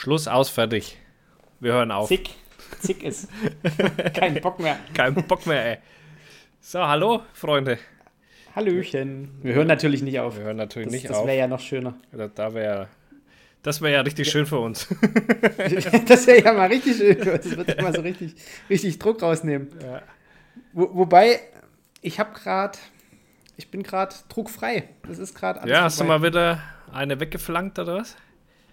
Schluss, aus, fertig. Wir hören auf. Zick. Zick ist. Kein Bock mehr. Kein Bock mehr, ey. So, hallo, Freunde. Hallöchen. Wir hören natürlich nicht auf. Wir hören natürlich das, nicht das auf. Das wäre ja noch schöner. Da, da wäre das wäre ja richtig schön für uns. das wäre ja mal richtig schön für uns. Das wird ja mal so richtig, richtig Druck rausnehmen. Ja. Wo, wobei, ich habe gerade, ich bin gerade druckfrei. Das ist gerade Ja, hast vorbei. du mal wieder eine weggeflankt oder was?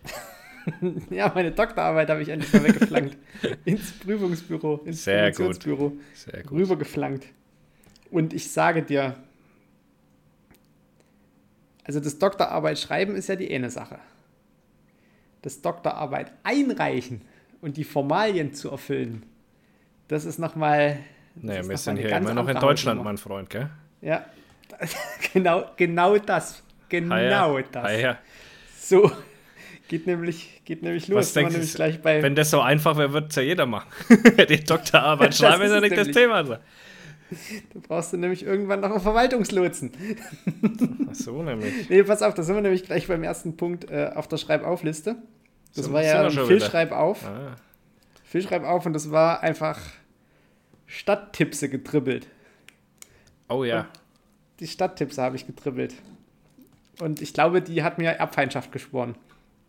ja, meine Doktorarbeit habe ich endlich mal weggeflankt. ins Prüfungsbüro, ins Sehr gut. Sehr gut. Rübergeflankt. Und ich sage dir, also das Doktorarbeit schreiben ist ja die eine Sache. Das Doktorarbeit einreichen und die Formalien zu erfüllen, das ist nochmal. Naja, wir sind hier immer noch in Deutschland, mein Freund, gell? Ja, genau, genau das. Genau ah ja. das. Ah ja. So, geht nämlich, geht nämlich los. Was denkst nämlich gleich bei wenn das so einfach wäre, würde es ja jeder machen. die Doktorarbeit schreiben ist ja nicht das Thema. Da brauchst du nämlich irgendwann noch einen Verwaltungslotsen. Ach so, nämlich. Nee, pass auf, da sind wir nämlich gleich beim ersten Punkt äh, auf der Schreibaufliste. Das So- war ja wieder. Schreib auf. Ah, Phil Schreib auf und das war einfach Stadttipse getribbelt. oh ja. Die Stadttipse habe ich getribbelt. Und ich glaube, die hat mir Erbfeindschaft geschworen.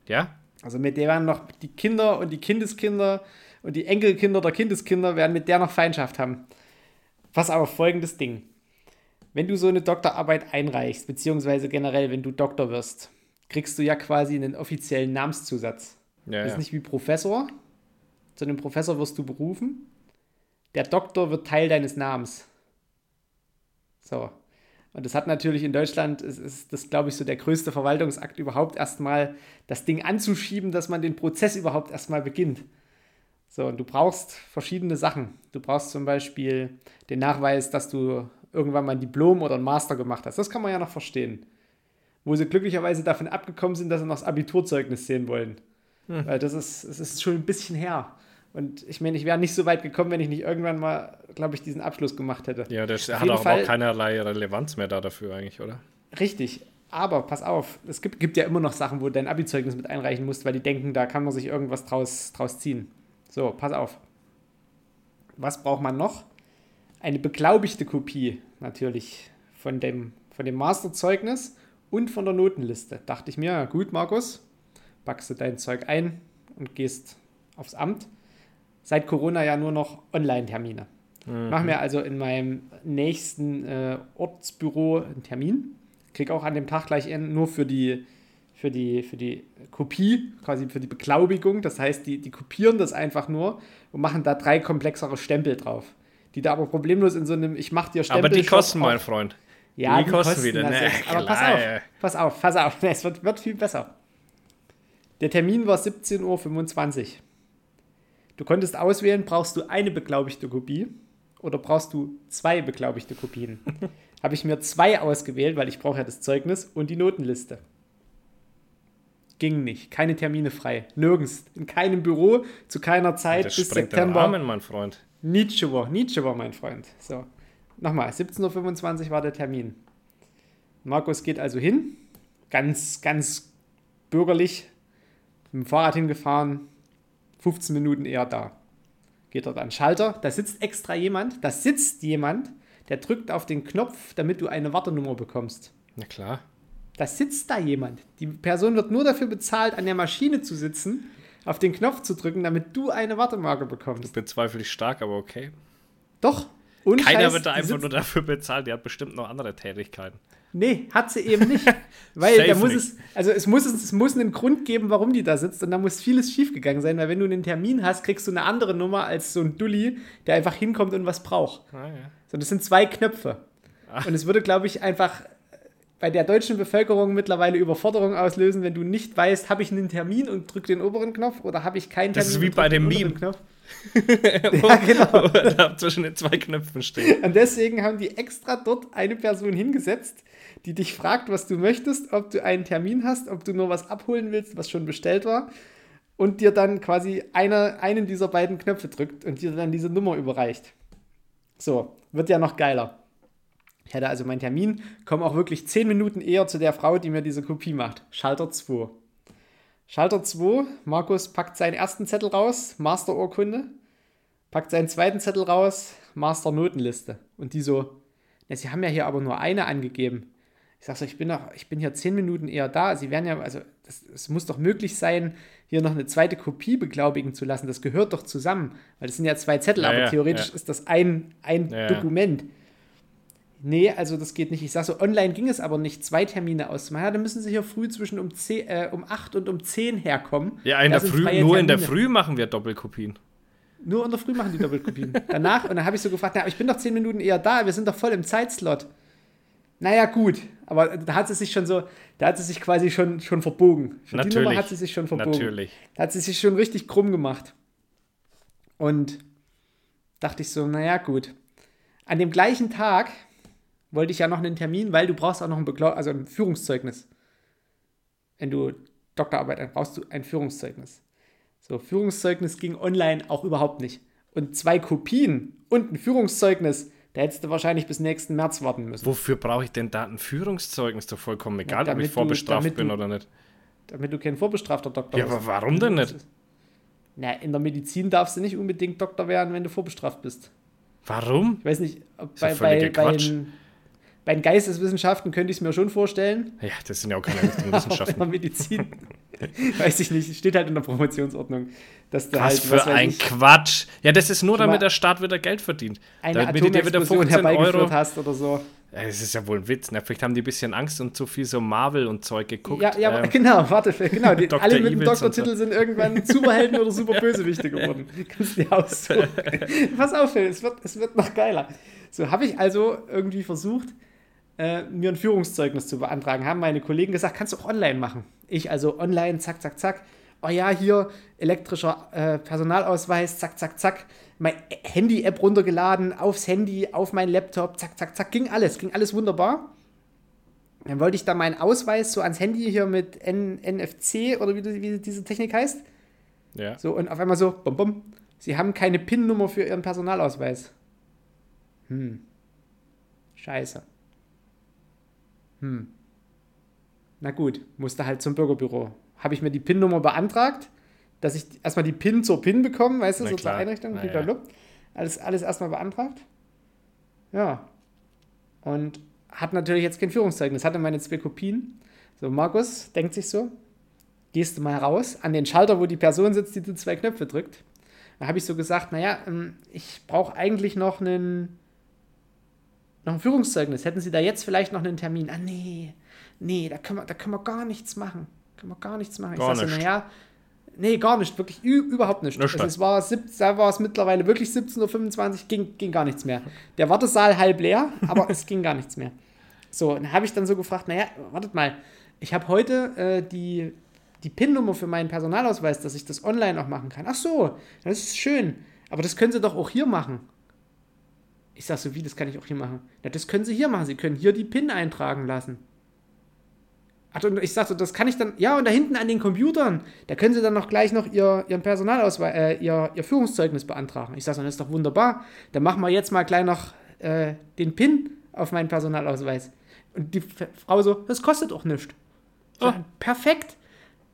Ja? Also mit der werden noch die Kinder und die Kindeskinder und die Enkelkinder der Kindeskinder werden mit der noch Feindschaft haben. Pass auf, folgendes Ding. Wenn du so eine Doktorarbeit einreichst, beziehungsweise generell, wenn du Doktor wirst, kriegst du ja quasi einen offiziellen Namenszusatz. Ja, Das ist ja. nicht wie Professor. Zu einem Professor wirst du berufen. Der Doktor wird Teil deines Namens. So. Und das hat natürlich in Deutschland, ist, ist das, glaube ich, so der größte Verwaltungsakt überhaupt erstmal, das Ding anzuschieben, dass man den Prozess überhaupt erstmal beginnt. So, und du brauchst verschiedene Sachen. Du brauchst zum Beispiel den Nachweis, dass du irgendwann mal ein Diplom oder ein Master gemacht hast. Das kann man ja noch verstehen. Wo sie glücklicherweise davon abgekommen sind, dass sie noch das Abiturzeugnis sehen wollen. Weil das ist, es ist schon ein bisschen her. Und ich meine, ich wäre nicht so weit gekommen, wenn ich nicht irgendwann mal, glaube ich, diesen Abschluss gemacht hätte. Ja, das Auf hat auch, Fall- auch keinerlei Relevanz mehr da dafür eigentlich, oder? Richtig. Aber pass auf, es gibt, gibt ja immer noch Sachen, wo du dein Abi-Zeugnis mit einreichen musst, weil die denken, da kann man sich irgendwas draus, draus ziehen. So, pass auf. Was braucht man noch? Eine beglaubigte Kopie, natürlich, von dem, von dem Masterzeugnis und von der Notenliste. Dachte ich mir, ja, gut, Markus, packst du dein Zeug ein und gehst aufs Amt. Seit Corona ja nur noch Online-Termine. Mach mir also in meinem nächsten äh, Ortsbüro einen Termin. Krieg auch an dem Tag gleich nur für die, für, die, für die Kopie, quasi für die Beglaubigung. Das heißt, die, die kopieren das einfach nur und machen da drei komplexere Stempel drauf. Die da aber problemlos in so einem, ich mach dir Stempel. Aber die kosten, mein Freund. ja, die kosten wieder, das ne? Aber pass auf, pass auf, pass auf. Es wird, wird viel besser. Der Termin war 17.25 Uhr. Du konntest auswählen, brauchst du eine beglaubigte Kopie oder brauchst du zwei beglaubigte Kopien. Habe ich mir zwei ausgewählt, weil ich brauche ja das Zeugnis und die Notenliste. Ging nicht. Keine Termine frei. Nirgends. In keinem Büro, zu keiner Zeit Das bis sprengt den September. Rahmen, mein Freund. Nietzsche war, Nietzsche war mein Freund. So, nochmal, 17.25 Uhr war der Termin. Markus geht also hin, ganz, ganz bürgerlich, mit dem Fahrrad hingefahren, 15 Minuten eher da. Geht dort an den Schalter, da sitzt extra jemand, da sitzt jemand, der drückt auf den Knopf, damit du eine Wartenummer bekommst. Na klar. Da sitzt da jemand. Die Person wird nur dafür bezahlt, an der Maschine zu sitzen, auf den Knopf zu drücken, damit du eine Wartemarke bekommst. Bezweifle ich stark, aber okay. Doch. Und Keiner wird da einfach nur dafür bezahlt, der hat bestimmt noch andere Tätigkeiten. Nee, hat sie eben nicht. Weil da muss nicht. es, also es muss, es muss einen Grund geben, warum die da sitzt und da muss vieles schiefgegangen sein, weil wenn du einen Termin hast, kriegst du eine andere Nummer als so ein Dulli, der einfach hinkommt und was braucht. Ah, ja. So, das sind zwei Knöpfe. Ah. Und es würde, glaube ich, einfach bei der deutschen Bevölkerung mittlerweile Überforderung auslösen, wenn du nicht weißt, habe ich einen Termin und drück den oberen Knopf oder habe ich keinen Termin Das ist wie bei dem Meme. Knopf. ja, genau. da zwischen den zwei Knöpfen steht. Und deswegen haben die extra dort eine Person hingesetzt, die dich fragt, was du möchtest, ob du einen Termin hast, ob du nur was abholen willst, was schon bestellt war, und dir dann quasi eine, einen dieser beiden Knöpfe drückt und dir dann diese Nummer überreicht. So, wird ja noch geiler. Ich hatte also meinen Termin, komme auch wirklich zehn Minuten eher zu der Frau, die mir diese Kopie macht. Schalter 2. Schalter 2, Markus packt seinen ersten Zettel raus, Master-Urkunde, packt seinen zweiten Zettel raus, Master-Notenliste. Und die so, na, sie haben ja hier aber nur eine angegeben. Ich sage so, ich bin, noch, ich bin hier zehn Minuten eher da. Sie werden ja, also es muss doch möglich sein, hier noch eine zweite Kopie beglaubigen zu lassen. Das gehört doch zusammen, weil das sind ja zwei Zettel, ja, aber ja, theoretisch ja. ist das ein, ein Dokument. Nee, also das geht nicht. Ich sage so, online ging es aber nicht, zwei Termine auszumachen. Ja, dann müssen sie hier früh zwischen um, 10, äh, um 8 und um 10 herkommen. Ja, in der Früh, nur Termine. in der Früh machen wir Doppelkopien. Nur in der Früh machen die Doppelkopien. Danach, und dann habe ich so gefragt, na, ich bin doch 10 Minuten eher da, wir sind doch voll im Zeitslot. Naja, gut. Aber da hat sie sich schon so, da hat sie sich quasi schon, schon verbogen. Für Natürlich. die Nummer hat sie sich schon verbogen. Natürlich. Da hat sie sich schon richtig krumm gemacht. Und dachte ich so, naja, gut. An dem gleichen Tag wollte ich ja noch einen Termin, weil du brauchst auch noch ein, Beglau also ein Führungszeugnis. Wenn du Doktorarbeit hast, brauchst du ein Führungszeugnis. So, Führungszeugnis ging online auch überhaupt nicht. Und zwei Kopien und ein Führungszeugnis, da hättest du wahrscheinlich bis nächsten März warten müssen. Wofür brauche ich denn da ein Führungszeugnis? Doch vollkommen egal, ja, ob ich vorbestraft du, bin du, oder nicht. Damit du kein vorbestrafter Doktor bist. Ja, aber warum denn nicht? Na, in der Medizin darfst du nicht unbedingt Doktor werden, wenn du vorbestraft bist. Warum? Ich weiß nicht, ob bei, bei, bei, bei den Geisteswissenschaften könnte ich es mir schon vorstellen. Ja, das sind ja auch keine Wissenschaften. der Medizin, weiß ich nicht, steht halt in der Promotionsordnung. Dass was halt, für was ein ich, Quatsch. Ja, das ist nur, damit der Staat wieder Geld verdient. Eine damit du dir wieder 15 Euro hast oder so. Das ist ja wohl ein Witz. Ne? Vielleicht haben die ein bisschen Angst und zu viel so Marvel und Zeug geguckt. Ja, ja ähm, genau, warte, genau. Die, alle mit dem Doktortitel so. sind irgendwann Superhelden oder Superbösewichte geworden. Kannst du dir aussuchen. Pass auf, Phil, es wird, es wird noch geiler. So, habe ich also irgendwie versucht, äh, mir ein Führungszeugnis zu beantragen. Haben meine Kollegen gesagt, kannst du auch online machen. Ich also online, zack, zack, zack. Oh ja, hier elektrischer äh, Personalausweis, zack, zack, zack. Mein Handy-App runtergeladen, aufs Handy, auf meinen Laptop, zack, zack, zack. Ging alles, ging alles wunderbar. Dann wollte ich da meinen Ausweis so ans Handy hier mit N NFC oder wie, wie diese Technik heißt. Ja. So, und auf einmal so, bum, bum. Sie haben keine PIN-Nummer für Ihren Personalausweis. Hm. Scheiße. Hm. Na gut, musste halt zum Bürgerbüro. Habe ich mir die PIN-Nummer beantragt, dass ich erstmal die PIN zur PIN bekomme, weißt du, Na so klar. zur Einrichtung. Ja. Alles, alles erstmal beantragt. Ja. Und hat natürlich jetzt kein Führungszeugnis, hatte meine zwei Kopien. So, Markus denkt sich so, gehst du mal raus an den Schalter, wo die Person sitzt, die die zwei Knöpfe drückt. Da habe ich so gesagt, naja, ähm, ich brauche eigentlich noch einen noch ein Führungszeugnis. Hätten Sie da jetzt vielleicht noch einen Termin? Ah, nee, nee, da können wir, da können wir gar nichts machen. Können wir gar nichts machen. Gar ich sage naja, nee, gar nicht, wirklich überhaupt nicht. nicht also es war, da war es mittlerweile wirklich 17.25 Uhr, ging, ging gar nichts mehr. Der Wartesaal halb leer, aber es ging gar nichts mehr. So, dann habe ich dann so gefragt, naja, wartet mal, ich habe heute äh, die, die PIN-Nummer für meinen Personalausweis, dass ich das online auch machen kann. Ach so, das ist schön. Aber das können Sie doch auch hier machen. Ich sag so, wie, das kann ich auch hier machen. Ja, das können Sie hier machen. Sie können hier die PIN eintragen lassen. Ach, und ich sag so, das kann ich dann, ja, und da hinten an den Computern, da können Sie dann noch gleich noch Ihr, Ihren Personalausweis, äh, Ihr, Ihr Führungszeugnis beantragen. Ich sag so, das ist doch wunderbar. Dann machen wir jetzt mal gleich noch äh, den PIN auf meinen Personalausweis. Und die Frau so, das kostet auch nichts. Oh. perfekt.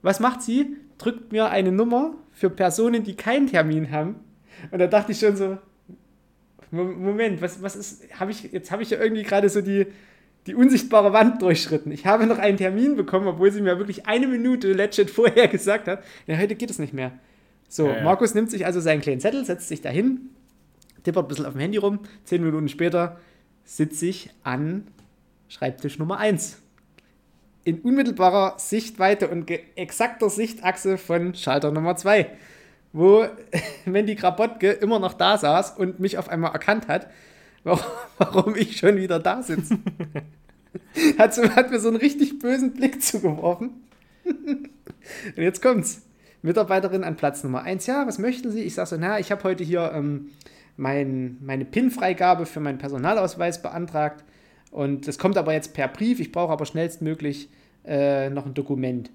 Was macht sie? Drückt mir eine Nummer für Personen, die keinen Termin haben. Und da dachte ich schon so, Moment, was, was ist, habe ich, jetzt habe ich ja irgendwie gerade so die, die unsichtbare Wand durchschritten. Ich habe noch einen Termin bekommen, obwohl sie mir wirklich eine Minute legit vorher gesagt hat, ja, heute geht es nicht mehr. So, ja, ja. Markus nimmt sich also seinen kleinen Zettel, setzt sich dahin, tippert ein bisschen auf dem Handy rum, zehn Minuten später sitze ich an Schreibtisch Nummer 1. In unmittelbarer Sichtweite und exakter Sichtachse von Schalter Nummer 2 wo Mandy Krabotke immer noch da saß und mich auf einmal erkannt hat, warum ich schon wieder da sitze. hat, so, hat mir so einen richtig bösen Blick zugeworfen. und jetzt kommt's. Mitarbeiterin an Platz Nummer 1. Ja, was möchten Sie? Ich sage so, na, ich habe heute hier ähm, mein, meine PIN-Freigabe für meinen Personalausweis beantragt. Und das kommt aber jetzt per Brief. Ich brauche aber schnellstmöglich äh, noch ein Dokument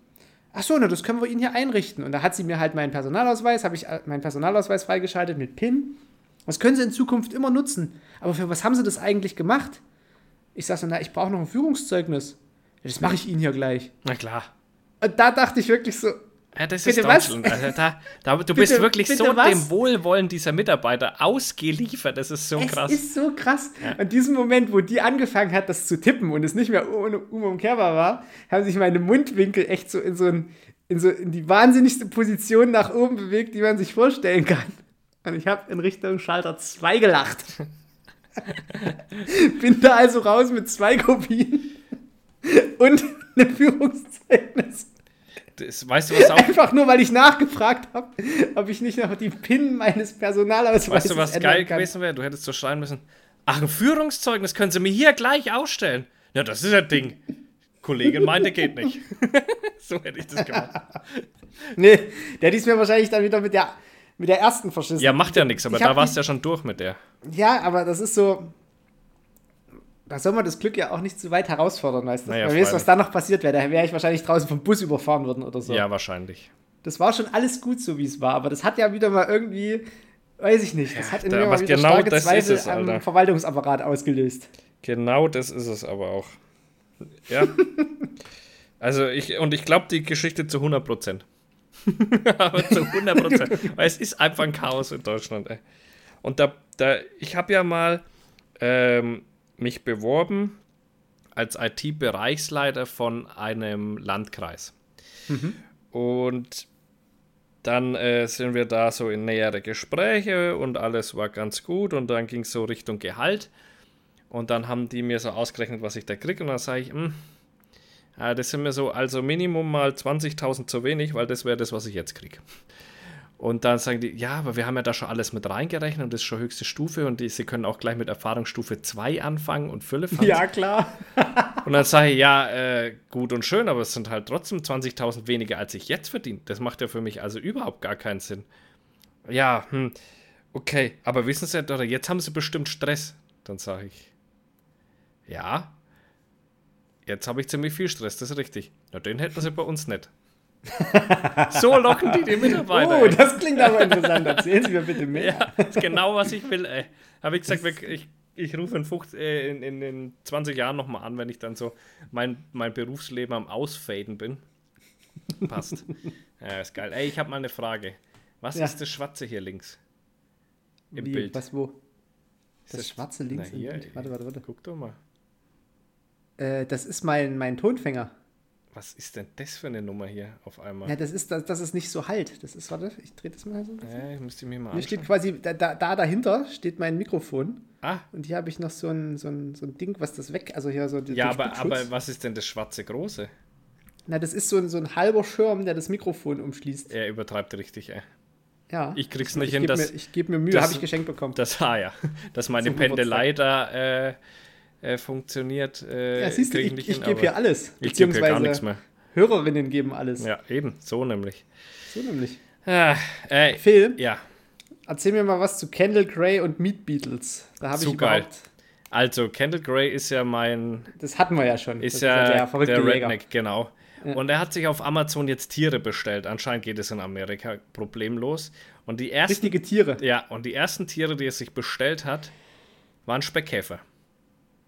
ach so, na, das können wir Ihnen hier einrichten. Und da hat sie mir halt meinen Personalausweis, habe ich äh, meinen Personalausweis freigeschaltet mit PIN. Das können Sie in Zukunft immer nutzen. Aber für was haben Sie das eigentlich gemacht? Ich sage so, na, ich brauche noch ein Führungszeugnis. Das mache ich Ihnen hier gleich. Na klar. Und da dachte ich wirklich so, Ja, das Bitte ist was? Deutschland. Also da, da, du Bitte- bist wirklich so was? dem Wohlwollen dieser Mitarbeiter ausgeliefert. Das ist so Es krass. ist so krass. An diesem Moment, wo die angefangen hat, das zu tippen und es nicht mehr un- unumkehrbar war, haben sich meine Mundwinkel echt so in so ein, in so in die wahnsinnigste Position nach oben bewegt, die man sich vorstellen kann. Und ich habe in Richtung Schalter 2 gelacht. Bin da also raus mit zwei Kopien und einem Führungszeugnis. Das, weißt du, was auch, Einfach nur, weil ich nachgefragt habe, ob ich nicht noch die PIN meines Personalausweises weißt du, was geil kann. gewesen wäre? Du hättest so schreien müssen: Ach, ein Führungszeugnis können Sie mir hier gleich ausstellen. Ja, das ist ein Ding. Kollegin meinte, geht nicht. so hätte ich das gemacht. Nee, der ist mir wahrscheinlich dann wieder mit der, mit der ersten verschissen. Ja, macht ja nichts, aber Ich da warst du ja schon durch mit der. Ja, aber das ist so. Da soll man das Glück ja auch nicht zu weit herausfordern, weißt du? Naja, Wer weiß, was da noch passiert wäre. Da wäre ich wahrscheinlich draußen vom Bus überfahren worden oder so. Ja, wahrscheinlich. Das war schon alles gut, so wie es war, aber das hat ja wieder mal irgendwie, weiß ich nicht, das hat in da- mir mal wieder genau starke Zweifel es, am Verwaltungsapparat ausgelöst. Genau das ist es aber auch. Ja. Also ich, und ich glaube die Geschichte zu 100 Prozent. aber zu 100 Prozent. Weil es ist einfach ein Chaos in Deutschland, ey. Und da, da ich habe ja mal ähm, mich beworben als IT-Bereichsleiter von einem Landkreis. Und dann äh, sind wir da so in nähere Gespräche und alles war ganz gut und dann ging es so Richtung Gehalt. Und dann haben die mir so ausgerechnet, was ich da kriege. Und dann sage ich, hm, ja, das sind mir so, also Minimum mal 20.000 zu wenig, weil das wäre das, was ich jetzt kriege. Und dann sagen die, ja, aber wir haben ja da schon alles mit reingerechnet und das ist schon höchste Stufe und die, sie können auch gleich mit Erfahrungsstufe 2 anfangen und Fülle Ja, klar. und dann sage ich, ja, äh, gut und schön, aber es sind halt trotzdem 20.000 weniger, als ich jetzt verdiene. Das macht ja für mich also überhaupt gar keinen Sinn. Ja, hm, okay, aber wissen Sie, oder jetzt haben Sie bestimmt Stress. Dann sage ich, ja, jetzt habe ich ziemlich viel Stress, das ist richtig. Na, den hätten Sie bei uns nicht. So locken die die Mitarbeiter. Oh, ey. das klingt aber interessant. Erzählen Sie mir bitte mehr. Ja, das ist genau, was ich will. Habe ich gesagt, ich, ich rufe in, 50, äh, in, in, in 20 Jahren nochmal an, wenn ich dann so mein, mein Berufsleben am Ausfaden bin. Passt. Ja, ist geil. Ey, ich habe mal eine Frage. Was Ja. ist das Schwarze hier links? Im Wie, Bild. Was, wo? Ist Das schwarze links Na, im hier, Bild. Warte, warte, warte. Guck doch mal. Äh, das ist mein, mein Tonfänger. Was ist denn das für eine Nummer hier auf einmal? Ja, das ist, das, das ist nicht so halt. Das ist, warte, ich drehe das mal so. Ja, ich müsste mir mal Hier steht anschauen. quasi, da, da, da dahinter steht mein Mikrofon. Ah, Und hier habe ich noch so ein, so, ein, so ein Ding, was das weg, also hier so die- ja, aber, aber was ist denn das schwarze Große? Na, das ist so ein, so ein halber Schirm, der das Mikrofon umschließt. Er übertreibt richtig, ey. Ja. Ich krieg's nicht ich hin, dass- Mir, ich gebe mir Mühe, das- habe ich geschenkt bekommen. Das, ah ja, dass meine. Pendelei da äh, äh, funktioniert. Äh, ja, siehst du, ich, ich gebe hier alles. Ich gebe hier gar nichts mehr. Hörerinnen geben alles. Ja, eben, so nämlich. So nämlich. Ah, äh, Phil, ja, erzähl mir mal was zu Kendall Gray und Meat Beatles. Da habe ich Zu geil. also Kendall Gray ist ja mein, Das hatten wir ja schon. ist Das ja der der, verrückte Jäger. Redneck, genau. Ja. Und er hat sich auf Amazon jetzt Tiere bestellt. Anscheinend geht es in Amerika problemlos. Und die ersten, Richtige Tiere. ja, und die ersten Tiere, die er sich bestellt hat, waren Speckkäfer.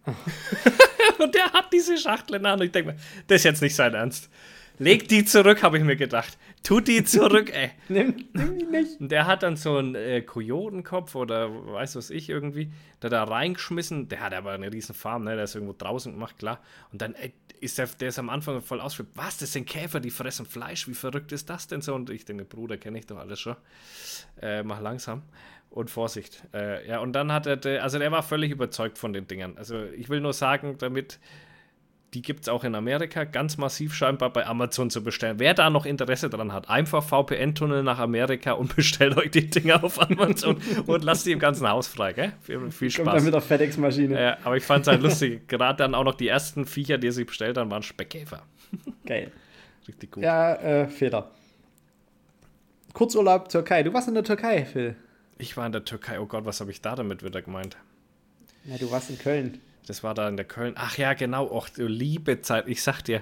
und der hat diese Schachtel in der Hand. Und ich denke mir, das ist jetzt nicht sein Ernst. Leg die zurück, habe ich mir gedacht. Tut die zurück, ey. Nimm, nimm die nicht. Und der hat dann so einen äh, Kojotenkopf oder weiß was ich irgendwie, da da reingeschmissen. Der hat aber eine riesen Farm, ne? Der ist irgendwo draußen gemacht, klar. Und dann ey, ist der, der ist am Anfang voll ausflippt. Was, das sind Käfer, die fressen Fleisch. Wie verrückt ist das denn so? Und ich denke, Bruder, kenne ich doch alles schon. Äh, mach langsam. Und Vorsicht. Äh, ja, und dann hat er, also der war völlig überzeugt von den Dingern. Also ich will nur sagen, damit, die gibt es auch in Amerika, ganz massiv scheinbar bei Amazon zu bestellen. Wer da noch Interesse dran hat, einfach VPN-Tunnel nach Amerika und bestellt euch die Dinger auf Amazon und lasst die im ganzen Haus frei, gell? Viel, viel Kommt dann Spaß. mit der FedEx-Maschine. Ja, aber ich fand es halt lustig. Gerade dann auch noch die ersten Viecher, die er sich bestellt haben, waren Speckkäfer. Geil. Richtig gut. Ja, äh, Fehler. Kurzurlaub Türkei. Du warst in der Türkei, Phil. Ich war in der Türkei. Oh Gott, was habe ich da damit wieder gemeint? Ja, du warst in Köln. Das war da in der Köln. Ach ja, genau. Och, du liebe Zeit. Ich sag dir,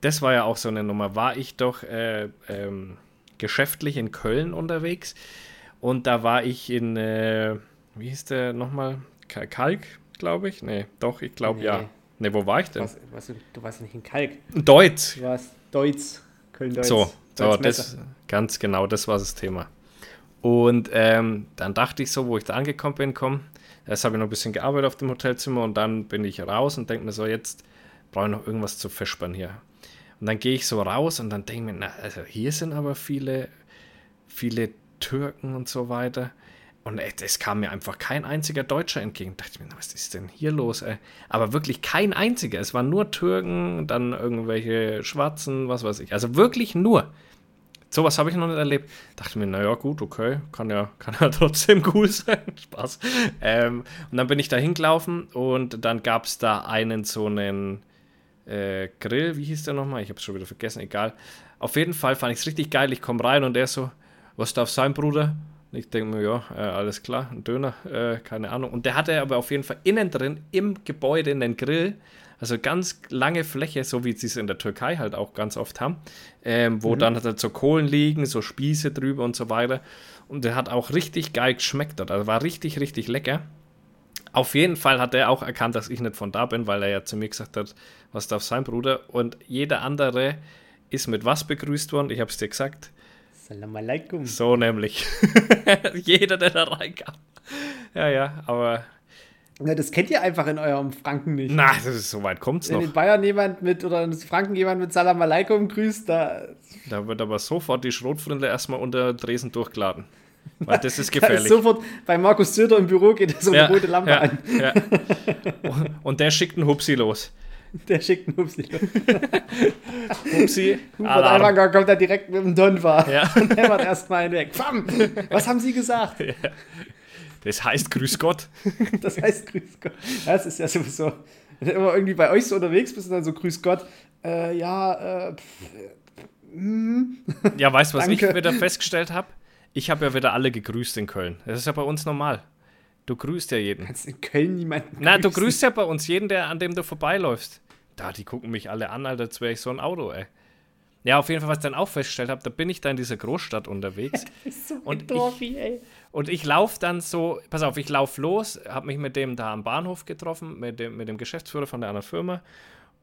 das war ja auch so eine Nummer. War ich doch äh, ähm, geschäftlich in Köln unterwegs und da war ich in, äh, wie hieß der nochmal? Ka- Kalk, glaube ich? Nee, doch, ich glaube Nee. ja. Nee, wo war ich Du denn? warst, du, warst, du warst nicht in Kalk. Deutsch. Du warst Deutz. Köln-Deutz. So, So, das, ganz genau, das war das Thema. Und ähm, dann dachte ich so, wo ich da angekommen bin, komm, erst habe ich noch ein bisschen gearbeitet auf dem Hotelzimmer und dann bin ich raus und denke mir so, jetzt brauche ich noch irgendwas zu fischbern hier. Und dann gehe ich so raus und dann denke mir, na, also hier sind aber viele, viele Türken und so weiter. Und es kam mir einfach kein einziger Deutscher entgegen. Da dachte ich mir, was ist denn hier los, ey? Aber wirklich kein einziger. Es waren nur Türken, dann irgendwelche Schwarzen, was weiß ich. Also wirklich nur. Sowas habe ich noch nicht erlebt. Dachte mir, naja, gut, okay, kann ja, kann ja trotzdem cool sein. Spaß. Ähm, und dann bin ich da hingelaufen und dann gab es da einen so einen äh, Grill, wie hieß der nochmal? Ich habe es schon wieder vergessen, egal. Auf jeden Fall fand ich es richtig geil. Ich komme rein und der so, was darf sein, Bruder? Und ich denke mir, ja, äh, alles klar, ein Döner, äh, keine Ahnung. Und der hatte aber auf jeden Fall innen drin im Gebäude einen Grill, also ganz lange Fläche, so wie sie es in der Türkei halt auch ganz oft haben, ähm, wo mhm. dann halt so Kohlen liegen, so Spieße drüber und so weiter. Und der hat auch richtig geil geschmeckt dort. Also war richtig, richtig lecker. Auf jeden Fall hat er auch erkannt, dass ich nicht von da bin, weil er ja zu mir gesagt hat, was darf sein, Bruder. Und jeder andere ist mit was begrüßt worden? Ich habe es dir gesagt Salam alaikum. So nämlich. Jeder, der da reinkam. Ja, ja, aber. Ja, das kennt ihr einfach in eurem Franken nicht. Na, das ist, so weit kommt's Wenn noch. Wenn in Bayern jemand mit oder in Franken jemand mit Salam alaikum grüßt, da. Da wird aber sofort die Schrotfrille erstmal unter Dresden durchgeladen. Weil das ist gefährlich. da ist sofort bei Markus Söder im Büro geht so eine ja, rote Lampe ja, an. Ja. Und der schickt einen Hupsi los. Der schickt einen Hupsi. Hupsi. Hubert Aiwanger kommt da direkt mit dem Donner ja. und hämmert erstmal einen weg. Was haben Sie gesagt? Ja. Das heißt Grüß Gott. Das heißt Grüß Gott. Das ist ja sowieso. Wenn du immer irgendwie bei euch so unterwegs bist und dann so Grüß Gott. Äh, ja, äh, pff. Ja, weißt du, was Danke. ich wieder festgestellt habe? Ich habe ja wieder alle gegrüßt in Köln. Das ist ja bei uns normal. Du grüßt ja jeden. Du kannst in Köln niemanden grüßen. Na, du grüßt ja bei uns jeden, der, an dem du vorbeiläufst. Da, die gucken mich alle an, Alter, als wäre ich so ein Auto, ey. Ja, auf jeden Fall, was ich dann auch festgestellt habe, da bin ich da in dieser Großstadt unterwegs. das ist so und Dorfi, ey. Und ich laufe dann so, pass auf, ich laufe los, habe mich mit dem da am Bahnhof getroffen, mit dem, mit dem Geschäftsführer von der anderen Firma.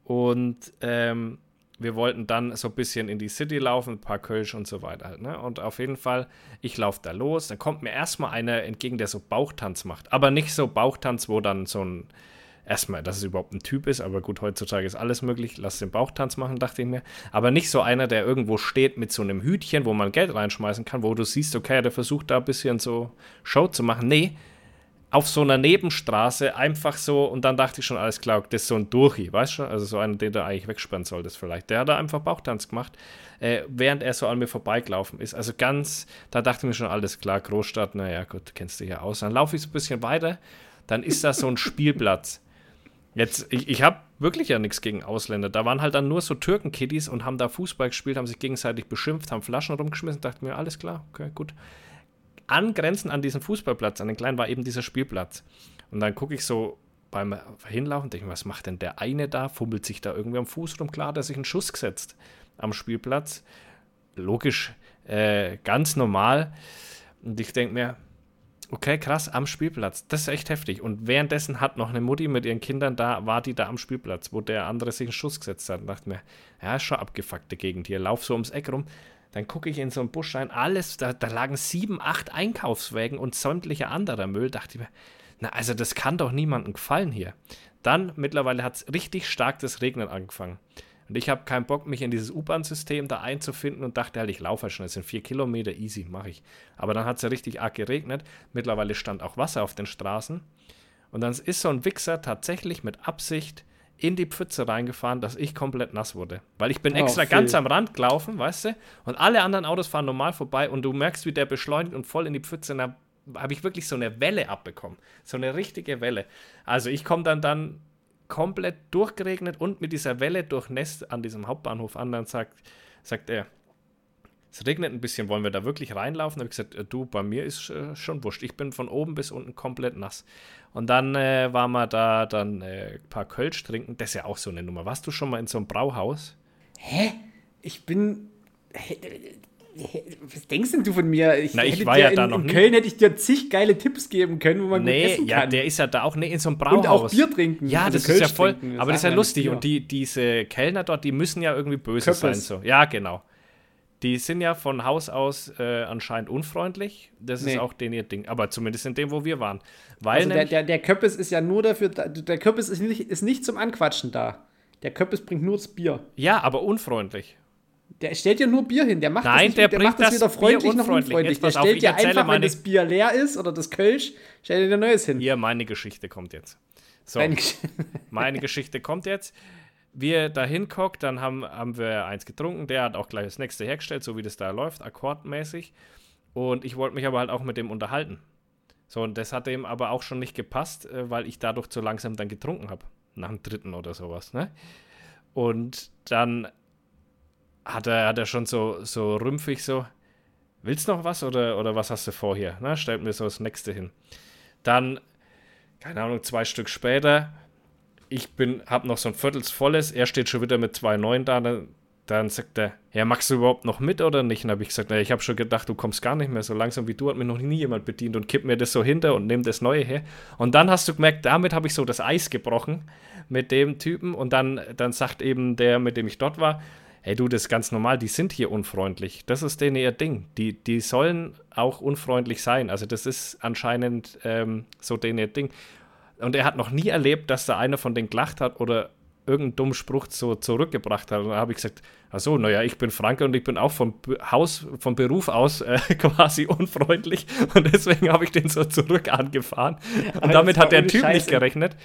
Und ähm, wir wollten dann so ein bisschen in die City laufen, ein paar Kölsch und so weiter. Halt, ne? Und auf jeden Fall, ich laufe da los. Dann kommt mir erstmal einer entgegen, der so Bauchtanz macht. Aber nicht so Bauchtanz, wo dann so ein, erstmal, dass es überhaupt ein Typ ist. Aber gut, heutzutage ist alles möglich. Lass den Bauchtanz machen, dachte ich mir. Aber nicht so einer, der irgendwo steht mit so einem Hütchen, wo man Geld reinschmeißen kann, wo du siehst, okay, der versucht da ein bisschen so Show zu machen. Nee, auf so einer Nebenstraße einfach so und dann dachte ich schon, alles klar, das ist so ein Durchi, weißt du? Also so einer, den du eigentlich wegsperren solltest vielleicht. Der hat da einfach Bauchtanz gemacht, äh, während er so an mir vorbeigelaufen ist. Also ganz, da dachte ich mir schon, alles klar, Großstadt, naja, gut, kennst du ja aus. Dann laufe ich so ein bisschen weiter, dann ist da so ein Spielplatz. Jetzt, ich, ich habe wirklich ja nichts gegen Ausländer. Da waren halt dann nur so Türken-Kiddies und haben da Fußball gespielt, haben sich gegenseitig beschimpft, haben Flaschen rumgeschmissen. Dachte mir, alles klar, okay, gut angrenzend an diesen Fußballplatz, an den kleinen, war eben dieser Spielplatz. Und dann gucke ich so beim Hinlaufen, denke ich, was macht denn der eine da? Fummelt sich da irgendwie am Fuß rum? Klar, der sich einen Schuss gesetzt am Spielplatz. Logisch, äh, ganz normal. Und ich denke mir, okay, krass, am Spielplatz. Das ist echt heftig. Und währenddessen hat noch eine Mutti mit ihren Kindern da, war die da am Spielplatz, wo der andere sich einen Schuss gesetzt hat. Und dachte mir, ja, ist schon abgefuckte Gegend hier. Lauf so ums Eck rum. Dann gucke ich in so einen Busch rein, alles, da, da lagen sieben, acht Einkaufswägen und sämtlicher anderer Müll. Dachte ich mir, na, also das kann doch niemandem gefallen hier. Dann mittlerweile hat es richtig stark das Regnen angefangen. Und ich habe keinen Bock, mich in dieses U-Bahn-System da einzufinden und dachte halt, ich laufe halt schon, das sind vier Kilometer, easy, mache ich. Aber dann hat es ja richtig arg geregnet. Mittlerweile stand auch Wasser auf den Straßen. Und dann ist so ein Wichser tatsächlich mit Absicht in die Pfütze reingefahren, dass ich komplett nass wurde. Weil ich bin oh, extra viel. ganz am Rand gelaufen, weißt du? Und alle anderen Autos fahren normal vorbei und du merkst, wie der beschleunigt und voll in die Pfütze. Da habe ich wirklich so eine Welle abbekommen. So eine richtige Welle. Also ich komme dann dann komplett durchgeregnet und mit dieser Welle durchnässt an diesem Hauptbahnhof an. Dann sagt, sagt er, es regnet ein bisschen, wollen wir da wirklich reinlaufen? Da habe ich gesagt, äh, du, bei mir ist äh, schon wurscht. Ich bin von oben bis unten komplett nass. Und dann äh, waren wir da dann äh, ein paar Kölsch trinken. Das ist ja auch so eine Nummer. Warst du schon mal in so einem Brauhaus? Hä? Ich bin. Was denkst denn du von mir? Ich, Na, ich war ja in, da noch in Köln hätte ich dir zig geile Tipps geben können, wo man nee, gut essen kann. ja, der ist ja da auch nee, in so einem Brauhaus. Und auch Bier trinken. Ja, also das Kölsch ist ja voll. aber das ist ja lustig. Und die, diese Kellner dort, die müssen ja irgendwie böse Köppes. sein. So. Ja, genau. Die sind ja von Haus aus äh, anscheinend unfreundlich. Das Nee. ist auch den ihr Ding. Aber zumindest in dem, wo wir waren. Weil Also der, der, der Köppes ist ja nur dafür, da- der Köppes ist nicht, ist nicht zum Anquatschen da. Der Köppes bringt nur das Bier. ja, aber unfreundlich. Der stellt ja nur Bier hin. Der macht Nein, das, nicht, der der bringt macht das das weder freundlich noch unfreundlich. Jetzt Der auf, stellt ich ja einfach, wenn meine- das Bier leer ist oder das Kölsch, stellt er dir neues hin. Hier, meine Geschichte kommt jetzt. So, meine Geschichte kommt jetzt. Wir da hinguckt, dann haben, haben wir eins getrunken. Der hat auch gleich das nächste hergestellt, so wie das da läuft, akkordmäßig. Und ich wollte mich aber halt auch mit dem unterhalten. So, und das hat dem aber auch schon nicht gepasst, äh, weil ich dadurch zu langsam dann getrunken habe. Nach dem dritten oder sowas, ne? Und dann hat er, hat er schon so, so rümpfig so, willst noch was oder, oder was hast du vor hier? Na, stellt mir so das nächste hin. Dann, keine Ahnung, zwei Stück später, ich bin, hab noch so ein Viertels volles, er steht schon wieder mit zwei neuen da, dann, dann sagt er, ja, magst du überhaupt noch mit oder nicht? Dann habe ich gesagt, na, ich habe schon gedacht, du kommst gar nicht mehr so langsam wie du, hat mir noch nie jemand bedient und kipp mir das so hinter und nimm das Neue her. Und dann hast du gemerkt, damit habe ich so das Eis gebrochen mit dem Typen und dann, dann sagt eben der, mit dem ich dort war, hey du, das ist ganz normal, die sind hier unfreundlich. Das ist denen ihr Ding. Die, die sollen auch unfreundlich sein. Also das ist anscheinend ähm, so denen ihr Ding. Und er hat noch nie erlebt, dass da einer von denen gelacht hat oder irgendeinen dummen Spruch so zurückgebracht hat. Und dann habe ich gesagt, ach so, naja, ich bin Franke und ich bin auch vom Haus, vom Beruf aus äh, quasi unfreundlich und deswegen habe ich den so zurück angefahren. Und Aber damit hat der Typ nicht Scheiße. gerechnet.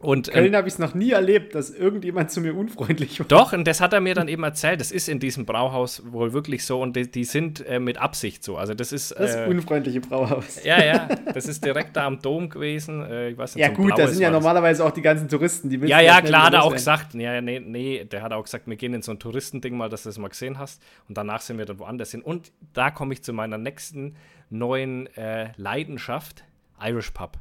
Und ähm, Köln habe ich es noch nie erlebt, dass irgendjemand zu mir unfreundlich war. doch, und das hat er mir dann eben erzählt. Das ist in diesem Brauhaus wohl wirklich so und die, die sind äh, mit Absicht so. Also das ist. Das äh, unfreundliche Brauhaus. ja, ja, das ist direkt da am Dom gewesen. Äh, ich weiß nicht, Ja, gut, da blaues sind ja das. normalerweise auch die ganzen Touristen, die Ja, ja, klar, hat er auch gesagt. Ja, nee, nee, der hat auch gesagt, wir gehen in so ein Touristending mal, dass du das mal gesehen hast. Und danach sind wir dann woanders hin. Und da komme ich zu meiner nächsten neuen äh, Leidenschaft: Irish Pub.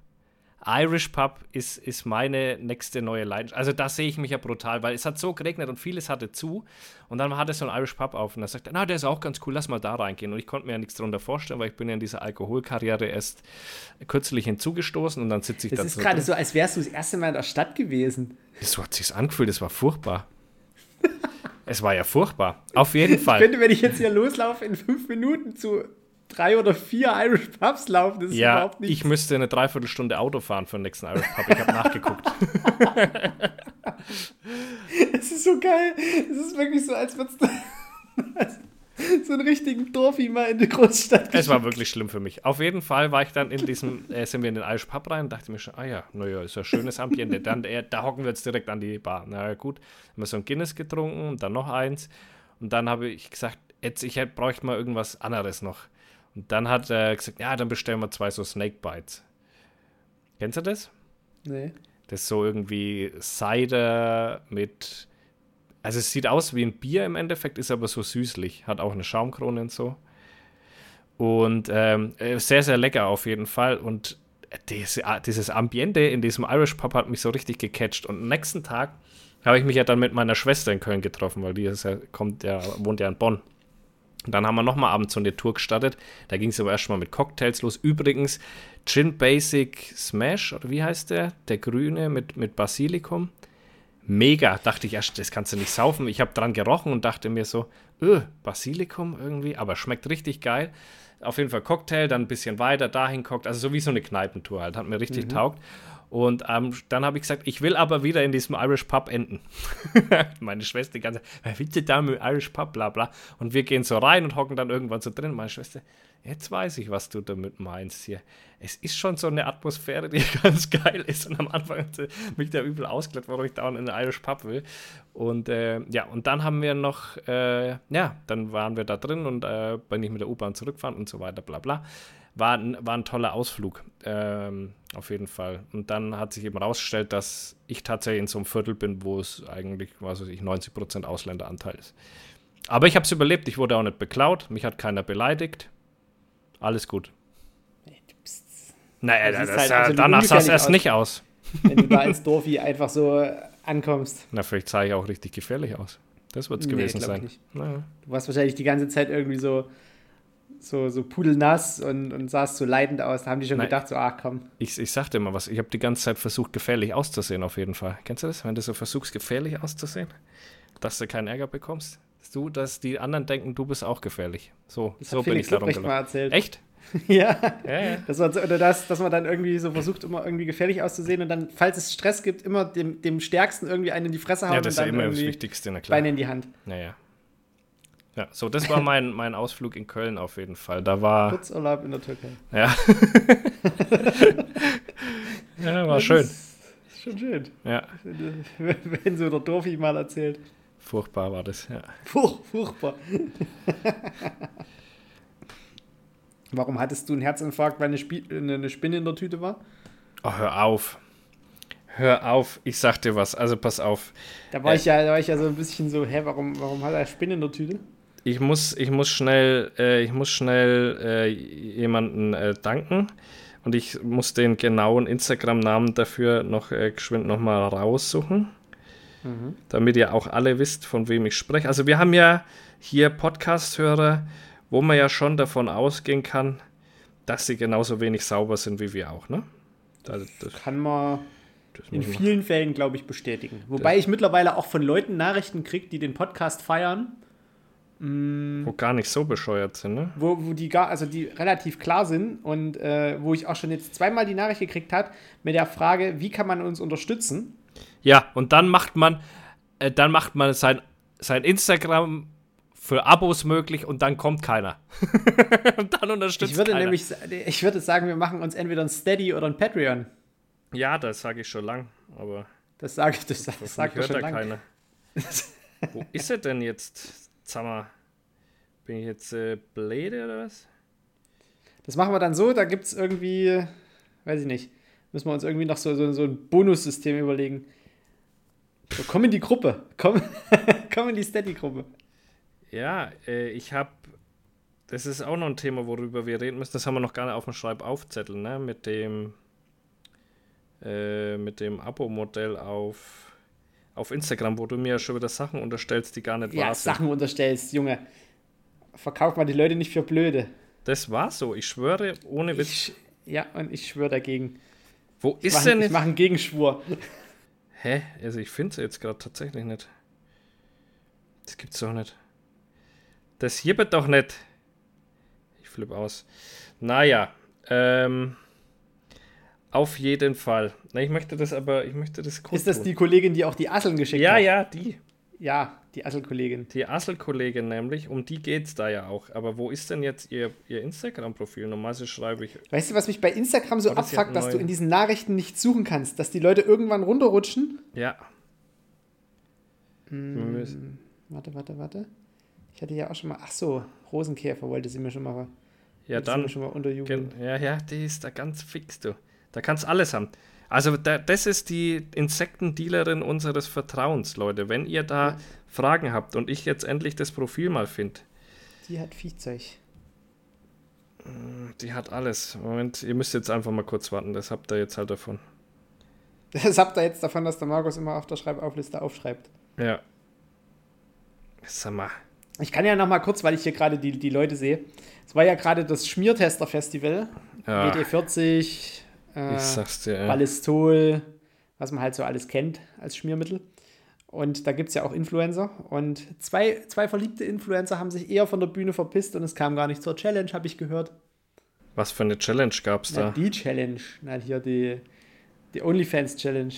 Irish Pub ist, ist meine nächste neue Leidenschaft. Also da sehe ich mich ja brutal, weil es hat so geregnet und vieles hatte zu. Und dann hatte so ein Irish Pub auf und da sagt er, na, der ist auch ganz cool, lass mal da reingehen. Und ich konnte mir ja nichts darunter vorstellen, weil ich bin ja in dieser Alkoholkarriere erst kürzlich hinzugestoßen und dann sitze ich Das da ist so gerade so, als wärst du das erste Mal in der Stadt gewesen. So hat sich's angefühlt, es war furchtbar. es war ja furchtbar. Auf jeden Ich Fall. könnte, wenn ich jetzt hier loslaufe, in fünf Minuten zu drei oder vier Irish Pubs laufen. Das ist Ja, überhaupt nicht. ich müsste eine Dreiviertelstunde Auto fahren für den nächsten Irish Pub. Ich habe nachgeguckt. Das ist so geil. Es ist wirklich so, als würdest du so einen richtigen Dorfi mal in die Großstadt Es war wirklich schlimm für mich. Auf jeden Fall war ich dann in diesem, äh, sind wir in den Irish Pub rein und dachte mir schon, ah ja, naja, ist ja schönes Ambiente. Dann, äh, da hocken wir jetzt direkt an die Bar. Na ja, gut, haben wir so ein Guinness getrunken und dann noch eins. Und dann habe ich gesagt, jetzt, ich hätte, bräuchte mal irgendwas anderes noch. Und dann hat er gesagt, ja, dann bestellen wir zwei so Snake Bites. Kennst du das? Nee. Das ist so irgendwie Cider mit. Also es sieht aus wie ein Bier im Endeffekt, ist aber so süßlich. Hat auch eine Schaumkrone und so. Und ähm, äh, sehr, sehr lecker auf jeden Fall. Und diese, dieses Ambiente in diesem Irish Pub hat mich so richtig gecatcht. Und am nächsten Tag habe ich mich ja dann mit meiner Schwester in Köln getroffen, weil die ist ja, kommt ja, wohnt ja in Bonn. Dann haben wir nochmal abends so eine Tour gestartet. Da ging es aber erstmal mit Cocktails los. Übrigens, Gin Basic Smash, oder wie heißt der? Der grüne mit, mit Basilikum. Mega, dachte ich erst, das kannst du nicht saufen. Ich habe dran gerochen und dachte mir so, öh, Basilikum irgendwie, aber schmeckt richtig geil. Auf jeden Fall Cocktail, dann ein bisschen weiter dahin guckt, also so wie so eine Kneipentour halt, hat mir richtig taugt. Und ähm, dann habe ich gesagt, ich will aber wieder in diesem Irish Pub enden. Meine Schwester die ganze Zeit, wer will denn da mit Irish Pub, bla bla. Und wir gehen so rein und hocken dann irgendwann so drin. Meine Schwester, jetzt weiß ich, was du damit meinst hier. Es ist schon so eine Atmosphäre, die ganz geil ist. Und am Anfang hat mich da übel ausgelacht, warum ich da in einen Irish Pub will. Und äh, ja, und dann haben wir noch, äh, ja, dann waren wir da drin und äh, bin ich mit der U-Bahn zurückfahren und so weiter, bla bla. War ein, war ein toller Ausflug, ähm, auf jeden Fall. Und dann hat sich eben rausgestellt, dass ich tatsächlich in so einem Viertel bin, wo es eigentlich, was weiß ich, 90% Ausländeranteil ist. Aber ich habe es überlebt, ich wurde auch nicht beklaut, mich hat keiner beleidigt. Alles gut. Naja, Das das ist halt absolut danach sah es erst nicht aus. Wenn du da als Dorfi einfach so ankommst. Na, vielleicht sah ich auch richtig gefährlich aus. Das wird es Nee, gewesen sein. Naja. Du warst wahrscheinlich die ganze Zeit irgendwie so, so, so pudelnass und, und sahst so leidend aus. Da haben die schon Nein. gedacht, so, ach komm. Ich, ich sagte immer was, ich habe die ganze Zeit versucht, gefährlich auszusehen, auf jeden Fall. Kennst du das? Wenn du so versuchst, gefährlich auszusehen, dass du keinen Ärger bekommst? Du, dass die anderen denken, du bist auch gefährlich. So, Das so bin ich darum gelaufen. erzählt. Echt? Ja. Ja, ja. Das war, so- oder das, dass man dann irgendwie so versucht, immer irgendwie gefährlich auszusehen und dann, falls es Stress gibt, immer dem, dem Stärksten irgendwie einen in die Fresse hauen Ja, das ist ja immer das Wichtigste, na klar. Beine in die Hand. Naja. Ja, so, das war mein, mein Ausflug in Köln auf jeden Fall. Da war, Kurzurlaub in der Türkei. ja. ja, war schön. Das ist schon schön. Ja, Wenn so der Dorfi mal erzählt. furchtbar war das, ja. Furch, furchtbar. Warum hattest du einen Herzinfarkt, weil eine, Spie eine Spinne in der Tüte war? Oh, hör auf. Hör auf, ich sag dir was, also pass auf. Da war, Äh. ich, ja, da war ich ja so ein bisschen so, hä, warum, warum hat er eine Spinne in der Tüte? Ich muss, ich muss schnell, äh, ich muss schnell äh, jemanden äh, danken und ich muss den genauen Instagram-Namen dafür noch äh, geschwind nochmal raussuchen, damit ihr auch alle wisst, von wem ich spreche. Also wir haben ja hier Podcast-Hörer, wo man ja schon davon ausgehen kann, dass sie genauso wenig sauber sind wie wir auch, ne? Also das, Kann man in vielen Fällen, glaube ich, bestätigen. Wobei ich mittlerweile auch von Leuten Nachrichten kriege, die den Podcast feiern, wo gar nicht so bescheuert sind, ne? wo, wo die gar, also die relativ klar sind und äh, wo ich auch schon jetzt zweimal die Nachricht gekriegt habe mit der Frage, wie kann man uns unterstützen? Ja, und dann macht man, äh, dann macht man sein, sein Instagram für Abos möglich und dann kommt keiner. und dann unterstützt Ich würde keiner. nämlich, ich würde sagen, wir machen uns entweder ein Steady oder ein Patreon. Ja, das sage ich schon lang, aber Das sage ich, das, das das sagt er hört schon ja lange. keiner. Wo ist er denn jetzt? Sag mal, bin ich jetzt äh, blöde oder was? Das machen wir dann so, da gibt es irgendwie, weiß ich nicht, müssen wir uns irgendwie noch so, so, so ein Bonussystem überlegen. So, komm in die Gruppe, komm, komm in die Steady-Gruppe. Ja, äh, ich habe, das ist auch noch ein Thema, worüber wir reden müssen. Das haben wir noch gar nicht auf dem Schreibaufzettel, ne? Mit dem, äh, mit dem Abo-Modell auf, auf Instagram, wo du mir ja schon wieder Sachen unterstellst, die gar nicht Ja, wahr sind. Sachen unterstellst, Junge. Verkauf mal die Leute nicht für blöde. Das war so, ich schwöre, ohne Witz. Ich, ja, und ich schwöre dagegen. Wo Ich ist mache denn jetzt? mach einen Gegenschwur. Hä? Also ich finde es jetzt gerade tatsächlich nicht. Das gibt's doch nicht. Das hier wird doch nicht. Ich flippe aus. Naja, ähm, auf jeden Fall. Na, ich möchte das aber, ich möchte das kurz Ist das die Kollegin, die auch die Asseln geschickt Ja, hat? ja, die. Ja, die Asselkollegin. Die Assel-Kollegin nämlich, um die geht's da ja auch. Aber wo ist denn jetzt ihr, ihr Instagram-Profil? Normalerweise schreibe ich. Weißt du, was mich bei Instagram so abfuckt, dass du in diesen Nachrichten nicht suchen kannst, dass die Leute irgendwann runterrutschen? Ja. Hm. Warte, warte, warte. Ich hatte ja auch schon mal, ach so, Rosenkäfer wollte sie mir schon mal, Ja, dann. schon mal. Gen- Ja, ja, die ist da ganz fix, du. Da kannst alles haben. Also da, das ist die Insektendealerin unseres Vertrauens, Leute. Wenn ihr da Ja. Fragen habt und ich jetzt endlich das Profil mal finde, Die hat Viehzeug. die hat alles. Moment, ihr müsst jetzt einfach mal kurz warten, das habt ihr jetzt halt davon. Das habt ihr jetzt davon, dass der Markus immer auf der Schreibaufliste aufschreibt. Ja. Sag mal. Ich kann ja noch mal kurz, weil ich hier gerade die, die Leute sehe. Es war ja gerade das Schmiertester-Festival. Ja, WD40, äh, ich sag's dir. Ja. Ballistol, was man halt so alles kennt als Schmiermittel. Und da gibt es ja auch Influencer. Und zwei, zwei verliebte Influencer haben sich eher von der Bühne verpisst und es kam gar nicht zur Challenge, habe ich gehört. Was für eine Challenge gab's Na, da? die Challenge. Na, hier die, die OnlyFans-Challenge.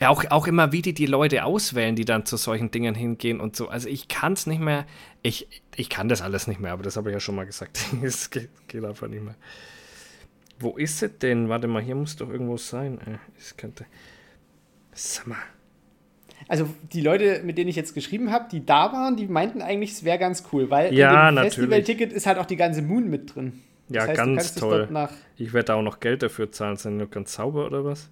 Ja, auch, auch immer, wie die die Leute auswählen, die dann zu solchen Dingen hingehen und so. Also ich kann es nicht mehr, ich, ich kann das alles nicht mehr, aber das habe ich ja schon mal gesagt. Es geht, geht einfach nicht mehr. Wo ist es denn? Warte mal, hier muss doch irgendwo sein. Äh, Es könnte. Sag mal. Also die Leute, mit denen ich jetzt geschrieben habe, die da waren, die meinten eigentlich, es wäre ganz cool, weil Ja, in dem. Festival-Ticket ist halt auch die ganze Moon mit drin. Ja, Das heißt, du ganz toll. Ich werde auch noch Geld dafür zahlen. Sind nur ganz sauber oder was?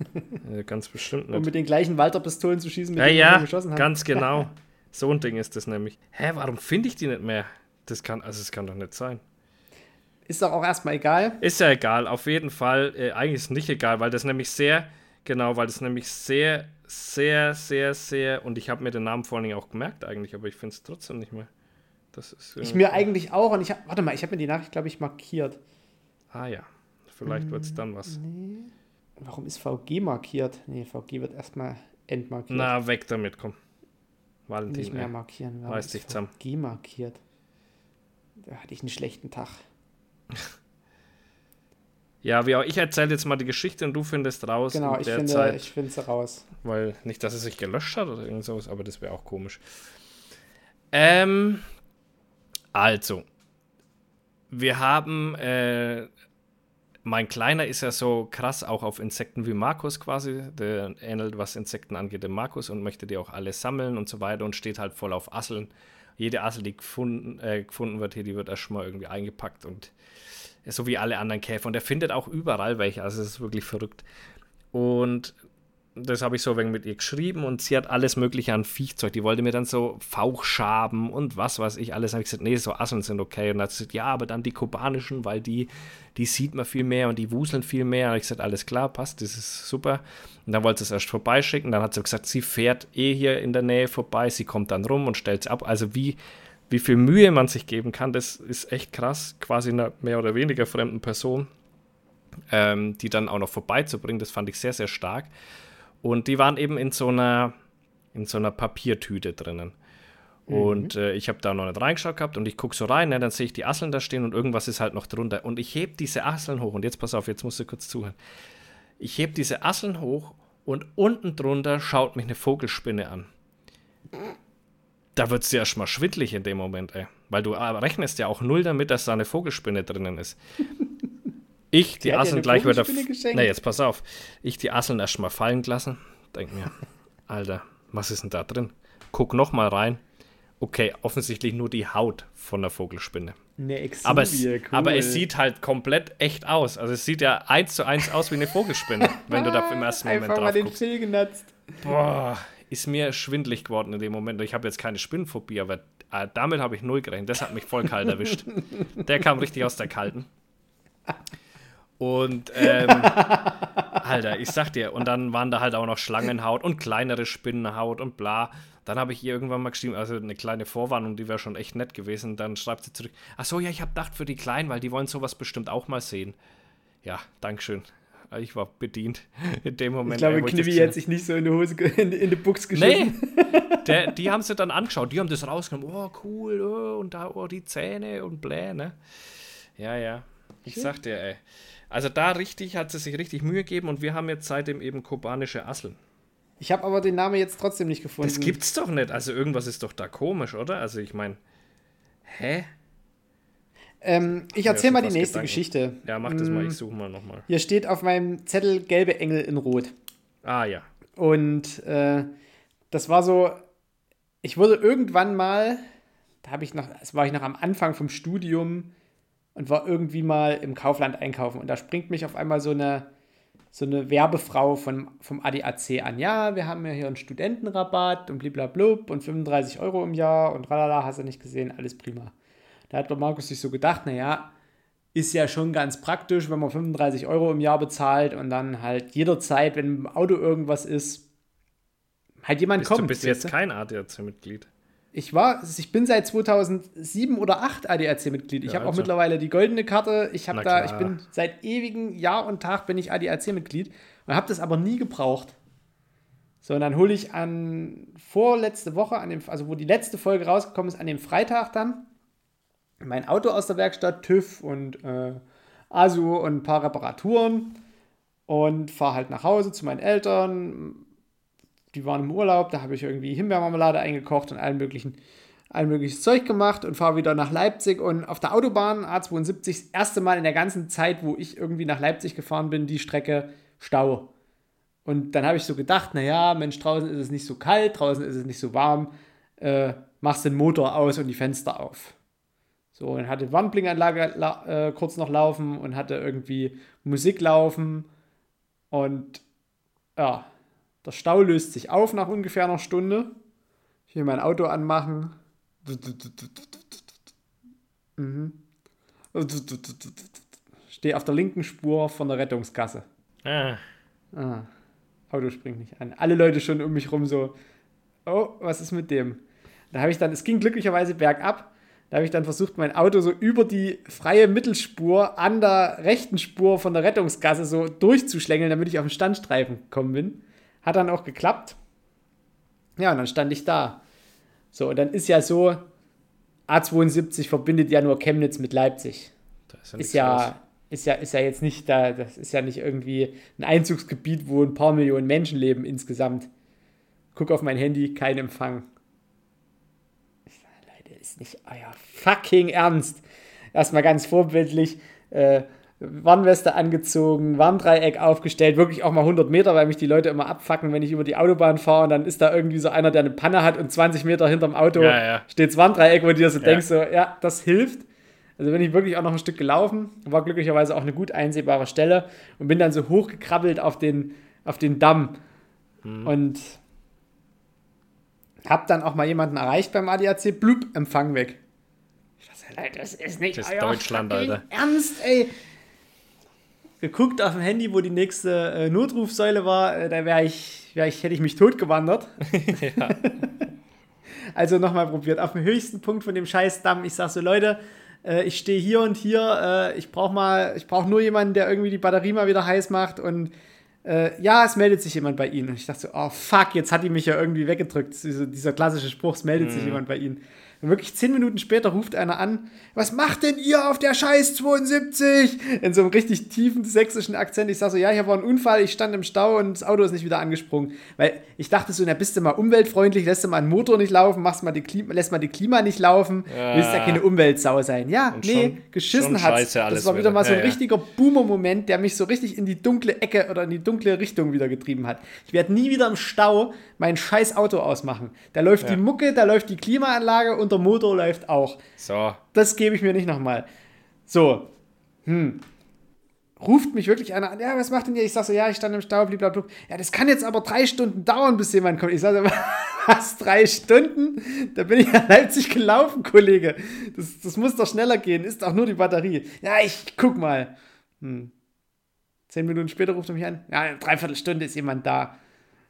ganz bestimmt um nicht. mit den gleichen Walter-Pistolen zu schießen, mit Ja, denen ja, geschossen haben. ganz genau. So ein Ding ist das nämlich. Hä, warum finde ich die nicht mehr? Das kann, also es kann doch nicht sein. Ist doch auch erstmal egal. Ist ja egal, auf jeden Fall. Äh, eigentlich ist es nicht egal, weil das nämlich sehr, genau, weil das nämlich sehr, sehr, sehr, sehr, und ich habe mir den Namen vor allen Dingen auch gemerkt eigentlich, aber ich finde es trotzdem nicht mehr. Das ist, äh, Ich mir eigentlich auch. Und ich hab, warte mal, ich habe mir die Nachricht, glaube ich, markiert. Ah ja, vielleicht wird es dann was. Warum ist VG markiert? Nee, VG wird erstmal entmarkiert. Na, weg damit, komm. Valentin. Nicht mehr markieren. Reiß es dich zusammen. G markiert. Da hatte ich einen schlechten Tag. Ja, wie auch, ich erzähle jetzt mal die Geschichte und du findest raus Genau, ich finde, Zeit. ich finde sie raus. Weil nicht, dass es sich gelöscht hat oder irgend sowas, aber das wäre auch komisch. Ähm, also, wir haben, äh, mein Kleiner ist ja so krass auch auf Insekten wie Markus quasi. Der ähnelt, was Insekten angeht, dem Markus und möchte die auch alle sammeln und so weiter und steht halt voll auf Asseln. Jede Assel, die gefunden, äh, gefunden wird hier, die wird erstmal irgendwie eingepackt und so wie alle anderen Käfer. Und er findet auch überall welche, also es ist wirklich verrückt. Und das habe ich so wenig mit ihr geschrieben und sie hat alles Mögliche an Viechzeug. Die wollte mir dann so Fauchschaben und was weiß ich alles. habe ich gesagt, nee, so Asseln sind okay. Und dann hat sie gesagt, ja, aber dann die kubanischen, weil die, die sieht man viel mehr und die wuseln viel mehr. Und ich gesagt, alles klar, passt, das ist super. Und dann wollte sie es erst vorbeischicken. Dann hat sie gesagt, sie fährt eh hier in der Nähe vorbei. Sie kommt dann rum und stellt sie ab. Also wie, wie viel Mühe man sich geben kann, das ist echt krass. Quasi einer mehr oder weniger fremden Person, ähm, die dann auch noch vorbeizubringen. Das fand ich sehr, sehr stark. Und die waren eben in so einer, in so einer Papiertüte drinnen. Und äh, ich habe da noch nicht reingeschaut gehabt und ich gucke so rein, ne, dann sehe ich die Asseln da stehen und irgendwas ist halt noch drunter. Und ich heb diese Asseln hoch und jetzt pass auf, jetzt musst du kurz zuhören. Ich heb diese Asseln hoch und unten drunter schaut mich eine Vogelspinne an. Da wird es dir erstmal schwindlig in dem Moment, ey. Weil du äh, rechnest ja auch null damit, dass da eine Vogelspinne drinnen ist. Ich die Asseln eine gleich wieder. Na, jetzt pass auf. Ich die Asseln erstmal fallen gelassen. Denk mir, Alter, was ist denn da drin? Guck noch mal rein. Okay, offensichtlich nur die Haut von der Vogelspinne. Eine Exuvie, Aber es, cool. aber es sieht halt komplett echt aus. Also es sieht ja eins zu eins aus wie eine Vogelspinne, wenn du da im ersten Moment Einfach mal drauf den guckst. Phil genutzt. Boah, ist mir schwindlig geworden in dem Moment. Ich habe jetzt keine Spinnenphobie, aber äh, damit habe ich null gerechnet. Das hat mich voll kalt erwischt. Der kam richtig aus der Kalten. Und, ähm, Alter, ich sag dir, und dann waren da halt auch noch Schlangenhaut und kleinere Spinnenhaut und bla. Dann habe ich ihr irgendwann mal geschrieben, also eine kleine Vorwarnung, die wäre schon echt nett gewesen. Dann schreibt sie zurück, ach so, ja, ich habe gedacht für die Kleinen, weil die wollen sowas bestimmt auch mal sehen. Ja, Dankeschön. Ich war bedient in dem Moment. Ich glaube, Knibi gesehen hat sich nicht so in die Hose, in, in die Buchs geschissen. Nee, der, die haben sie dann angeschaut. Die haben das rausgenommen. Oh, cool. Oh, und da, oh, die Zähne und bläh, ne? Ja, ja. Ich sag dir, ey. Also da richtig, hat sie sich richtig Mühe gegeben und wir haben jetzt seitdem eben kubanische Asseln. Ich habe aber den Namen jetzt trotzdem nicht gefunden. Das gibt's doch nicht. Also irgendwas ist doch da komisch, oder? Also ich meine, hä? Ähm, ich Ja, erzähle schon mal die nächste Gedanken. Geschichte. Ja, mach das mal. Mm, Ich suche mal nochmal. Hier steht auf meinem Zettel gelbe Engel in Rot. Ah, ja. Und äh, das war so, ich wurde irgendwann mal, da habe ich noch, das war ich noch am Anfang vom Studium und war irgendwie mal im Kaufland einkaufen und da springt mich auf einmal so eine, so eine Werbefrau von, vom ADAC an. Ja, wir haben ja hier einen Studentenrabatt und bliblablub und 35 Euro im Jahr und tralala, hast du nicht gesehen, alles prima. Da hat der Markus sich so gedacht, naja, ist ja schon ganz praktisch, wenn man 35 Euro im Jahr bezahlt und dann halt jederzeit, wenn im Auto irgendwas ist, halt jemand Bist kommt. du bist jetzt kein ADAC-Mitglied. Ich war, ich bin seit 2007 oder 8 ADAC-Mitglied. Ich Ja, habe auch also. mittlerweile die goldene Karte. Ich habe da, ich bin seit ewigen Jahr und Tag bin ich ADAC-Mitglied und habe das aber nie gebraucht. So, und dann hole ich an vorletzte Woche, an dem, also wo die letzte Folge rausgekommen ist, an dem Freitag dann mein Auto aus der Werkstatt, TÜV und äh, ASU und ein paar Reparaturen und fahre halt nach Hause zu meinen Eltern. Die waren im Urlaub, da habe ich irgendwie Himbeermarmelade eingekocht und allen möglichen, allen möglichen Zeug gemacht und fahre wieder nach Leipzig und auf der Autobahn A72 das erste Mal in der ganzen Zeit, wo ich irgendwie nach Leipzig gefahren bin, die Strecke Stau. Und dann habe ich so gedacht, naja, Mensch, draußen ist es nicht so kalt, draußen ist es nicht so warm, äh, machst den Motor aus und die Fenster auf. So, und hatte Warnblinkanlage la äh, kurz noch laufen und hatte irgendwie Musik laufen. Und ja, der Stau löst sich auf nach ungefähr einer Stunde. Ich will mein Auto anmachen. Mhm. Stehe auf der linken Spur von der Rettungskasse. Ah, Ah, Auto springt nicht an. Alle Leute schon um mich rum so, oh, was ist mit dem? Da habe ich dann, es ging glücklicherweise bergab, da habe ich dann versucht, mein Auto so über die freie Mittelspur an der rechten Spur von der Rettungsgasse so durchzuschlängeln, damit ich auf den Standstreifen gekommen bin. Hat dann auch geklappt. Ja, und dann stand ich da. So, und dann ist ja so, A72 verbindet ja nur Chemnitz mit Leipzig. Da Ist ja, ist ja, ist ja jetzt nicht da, das ist ja nicht irgendwie ein Einzugsgebiet, wo ein paar Millionen Menschen leben insgesamt. Guck auf mein Handy, kein Empfang. Leute, ist nicht euer fucking Ernst. Erstmal ganz vorbildlich. Äh, Warnweste angezogen, Warndreieck aufgestellt, wirklich auch mal 100 Meter, weil mich die Leute immer abfacken, wenn ich über die Autobahn fahre und dann ist da irgendwie so einer, der eine Panne hat und 20 Meter hinterm Auto Ja, ja. steht das Warndreieck, wo du dir so Ja. denkst, so, ja, das hilft. Also bin ich wirklich auch noch ein Stück gelaufen, war glücklicherweise auch eine gut einsehbare Stelle und bin dann so hochgekrabbelt auf den, auf den Damm Mhm. und hab dann auch mal jemanden erreicht beim ADAC, blub, Empfang weg. Das ist nicht Das ist Deutschland, Alter. Ernst, ey. Geguckt auf dem Handy, wo die nächste äh, Notrufsäule war, äh, da wäre ich, wär ich, hätte ich mich totgewandert. ja. Also nochmal probiert. Auf dem höchsten Punkt von dem Scheißdamm. Ich sag so, Leute, äh, ich stehe hier und hier. Äh, ich brauche mal, ich brauche nur jemanden, der irgendwie die Batterie mal wieder heiß macht. Und äh, ja, es meldet sich jemand bei Ihnen. Und ich dachte so, oh fuck, jetzt hat die mich ja irgendwie weggedrückt. Dieser, dieser klassische Spruch, es meldet sich jemand bei Ihnen. Und wirklich zehn Minuten später ruft einer an, was macht denn ihr auf der Scheiß 72? In so einem richtig tiefen sächsischen Akzent. Ich sag so, ja, hier war ein Unfall, ich stand im Stau und das Auto ist nicht wieder angesprungen. Weil ich dachte so, na, bist du mal umweltfreundlich, lässt du mal einen Motor nicht laufen, machst mal die Klima, lässt mal die Klima nicht laufen, Ja. willst ja keine Umweltsau sein. Ja, Und nee, schon- geschissen hat. Das war wieder mal so ein Ja, ja. richtiger Boomer-Moment, der mich so richtig in die dunkle Ecke oder in die dunkle Richtung wieder getrieben hat. Ich werde nie wieder im Stau mein scheiß Auto ausmachen. Da läuft die Mucke, da läuft die Klimaanlage und der Motor läuft auch. So. Das gebe ich mir nicht nochmal. So. Hm. Ruft mich wirklich einer an, ja, was macht denn ihr? Ich sage so, ja, ich stand im Stau, blablabla. Ja, das kann jetzt aber drei Stunden dauern, bis jemand kommt. Ich sage, was, drei Stunden? Da bin ich nach Leipzig gelaufen, Kollege. Das, das muss doch schneller gehen, ist doch nur die Batterie. Ja, ich guck mal. Hm. Zehn Minuten später ruft er mich an, ja, in einer Dreiviertelstunde ist jemand da.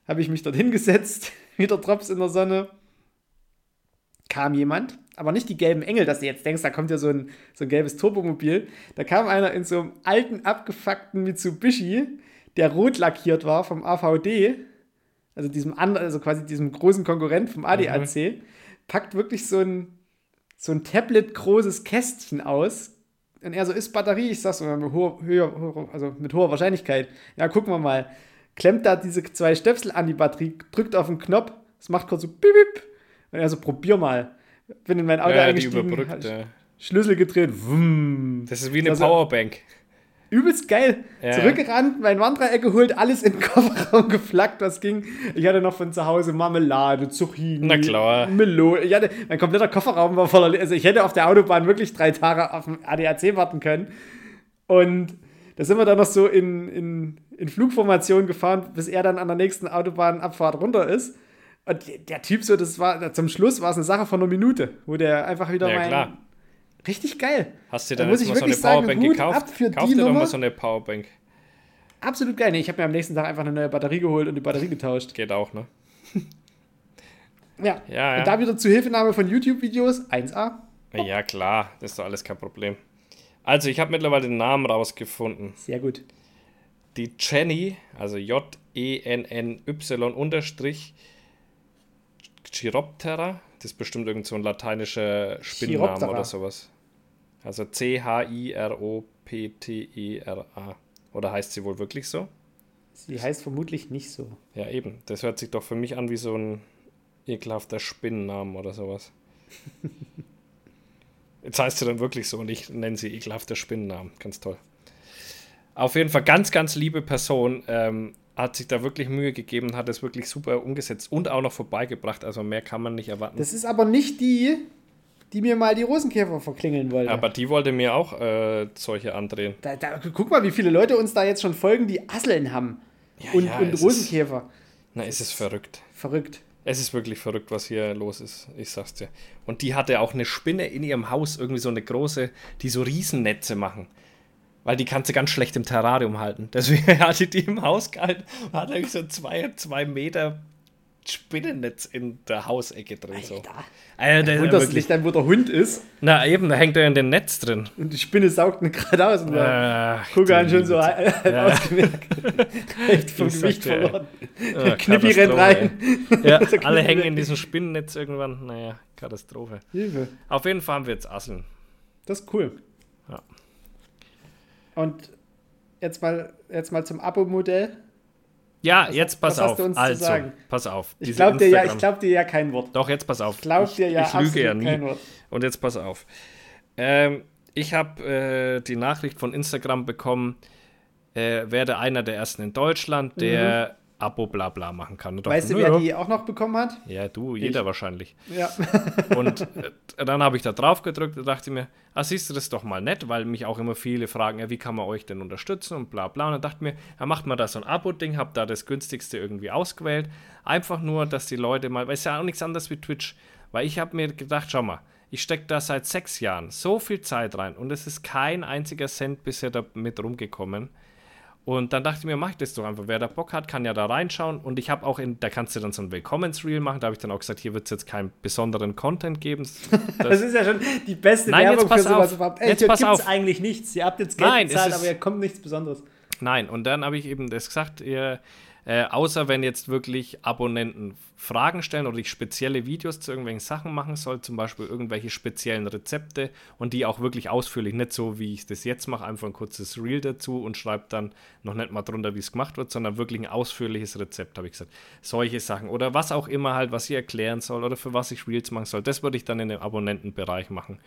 Habe ich mich dort hingesetzt, wieder Drops in der Sonne. Kam jemand, aber nicht die gelben Engel, dass du jetzt denkst, da kommt ja so ein, so ein gelbes Turbomobil. Da kam einer in so einem alten, abgefuckten Mitsubishi, der rot lackiert war vom AVD, also diesem anderen, also quasi diesem großen Konkurrent vom ADAC, packt wirklich so ein, so ein Tablet-großes Kästchen aus. Und er so, ist Batterie? Ich sag so, mit hoher, höher, also mit hoher Wahrscheinlichkeit. Ja, gucken wir mal. Klemmt da diese zwei Stöpsel an die Batterie, drückt auf den Knopf, es macht kurz so bip, bip. Und er so, probier mal. Bin in mein Auto Ja, die eingestiegen, überbrückt. hab Ja. Schlüssel gedreht, wumm. Das ist wie eine Also- Powerbank. Übelst geil. Ja. Zurückgerannt, mein Wandereck geholt, alles in den Kofferraum geflackt, was ging. Ich hatte noch von zu Hause Marmelade, Zucchini, Na klar. Melone. Ich hatte, mein kompletter Kofferraum war voller. Also ich hätte auf der Autobahn wirklich drei Tage auf dem ADAC warten können. Und da sind wir dann noch so in, in, in Flugformation gefahren, bis er dann an der nächsten Autobahnabfahrt runter ist. Und der Typ so, das war zum Schluss war es eine Sache von einer Minute, wo der einfach wieder Ja, mein. klar. Richtig geil. Hast du Da dann jetzt mal so eine sagen, Powerbank gekauft? ab für Kauf dir doch mal so eine Powerbank. Absolut geil. Nee, ich habe mir am nächsten Tag einfach eine neue Batterie geholt und die Batterie getauscht. Geht auch, ne? Ja. Ja, ja. Und da wieder zur Hilfenahme von YouTube-Videos 1A. Ja, klar. Das ist doch alles kein Problem. Also, ich habe mittlerweile den Namen rausgefunden. Sehr gut. Die Jenny, also J-E-N-N-Y unterstrich Chiroptera, das ist bestimmt irgend so ein lateinischer Spinnenname oder sowas. Also C-H-I-R-O-P-T-E-R-A. Oder heißt sie wohl wirklich so? Sie heißt vermutlich nicht so. Ja, eben. Das hört sich doch für mich an wie so ein ekelhafter Spinnennamen oder sowas. Jetzt heißt sie dann wirklich so und ich nenne sie ekelhafter Spinnennamen. Ganz toll. Auf jeden Fall ganz, ganz liebe Person. Ähm, hat sich da wirklich Mühe gegeben hat es wirklich super umgesetzt und auch noch vorbeigebracht. Also mehr kann man nicht erwarten. Das ist aber nicht die, die mir mal die Rosenkäfer verklingeln wollte. Aber die wollte mir auch äh, solche andrehen. da, da, guck mal, wie viele Leute uns da jetzt schon folgen, die Asseln haben. und ja, und es ist- Rosenkäfer. Na, es ist verrückt. Verrückt. Es ist wirklich verrückt, was hier los ist. Ich sag's dir. Und die hatte auch eine Spinne in ihrem Haus, irgendwie so eine große, die so Riesennetze machen. Weil die kannst du ganz schlecht im Terrarium halten. Deswegen hatte die im Haus gehalten und hat irgendwie so zwei, zwei Meter Spinnennetz in der Hausecke drin. So. Alter. Der Wunderst du wirklich, dich dann, wo der Hund ist na eben, da hängt er in dem Netz drin. und die Spinne saugt ihn gerade aus und der Ach, Kugan du schon so halb Ja. ausgemerkt. Echt vom Ich Gewicht sagte, verloren. Ah, Knippi rennt rein. Ja, Der alle hängen in diesem Spinnennetz irgendwann. Naja, Katastrophe. Hilfe. Auf jeden Fall haben wir jetzt Asseln. Das ist cool. Ja. Und jetzt mal, jetzt mal zum Abo-Modell. Ja, Was- jetzt pass auf. also, sagen? pass auf. Ich glaube dir, ja, ich glaub dir ja kein Wort. Doch, jetzt pass auf. Ich glaube dir ja ich lüge ja nie. kein Wort. Und jetzt pass auf. Ähm, ich habe äh, die Nachricht von Instagram bekommen, äh, werde einer der ersten in Deutschland, der Abo bla bla machen kann. Und. Weißt du, wer die auch noch bekommen hat? Ja, du, jeder wahrscheinlich. Ja. Und äh, dann habe ich da drauf gedrückt und dachte mir, ah, siehst du das ist doch mal nett, weil mich auch immer viele fragen, ja, wie kann man euch denn unterstützen und bla bla. Und dann dachte ich mir, ja, macht mal da so ein Abo-Ding, hab da das günstigste irgendwie ausgewählt. Einfach nur, dass die Leute mal, weil es ja auch nichts anderes wie Twitch. Weil ich habe mir gedacht, schau mal, ich stecke da seit sechs Jahren so viel Zeit rein und es ist kein einziger Cent bisher damit rumgekommen. Und dann dachte ich mir, mach ich das doch einfach. Wer da Bock hat, kann ja da reinschauen. Und ich habe auch in, da kannst du dann so ein Willkommensreel machen. Da habe ich dann auch gesagt, hier wird es jetzt keinen besonderen Content geben. Das ist ja schon die beste Nein, Werbung jetzt pass für sowas auf. überhaupt. Ey, Jetzt hier pass auf. eigentlich nichts. Ihr habt jetzt Geld Nein, bezahlt, aber hier kommt nichts Besonderes. Nein, und dann habe ich eben das gesagt, ihr, äh, außer wenn jetzt wirklich Abonnenten Fragen stellen oder ich spezielle Videos zu irgendwelchen Sachen machen soll, zum Beispiel irgendwelche speziellen Rezepte und die auch wirklich ausführlich, nicht so wie ich das jetzt mache, einfach ein kurzes Reel dazu und schreibe dann noch nicht mal drunter, wie es gemacht wird, sondern wirklich ein ausführliches Rezept, habe ich gesagt. Solche Sachen oder was auch immer halt, was ich erklären soll oder für was ich Reels machen soll, das würde ich dann in dem Abonnentenbereich machen.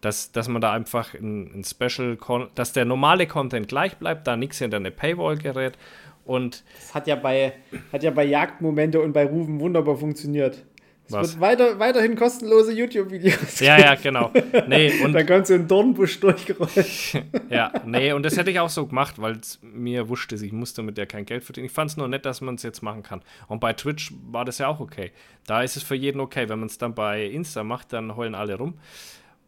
Dass, dass man da einfach ein, ein Special, dass der normale Content gleich bleibt, da nichts hinter eine Paywall gerät und Das hat ja bei, hat ja bei Jagdmomente und bei Rufen wunderbar funktioniert. Es Was? wird weiter, weiterhin kostenlose YouTube-Videos. ja, ja, genau. Nee, und da kommt so ein Dornbusch durchgerollt. Ja, nee, und das hätte ich auch so gemacht, weil es mir ist. Ich musste mit der kein Geld verdienen. Ich fand es nur nett, dass man es jetzt machen kann. Und bei Twitch war das ja auch okay. Da ist es für jeden okay. Wenn man es dann bei Insta macht, dann heulen alle rum.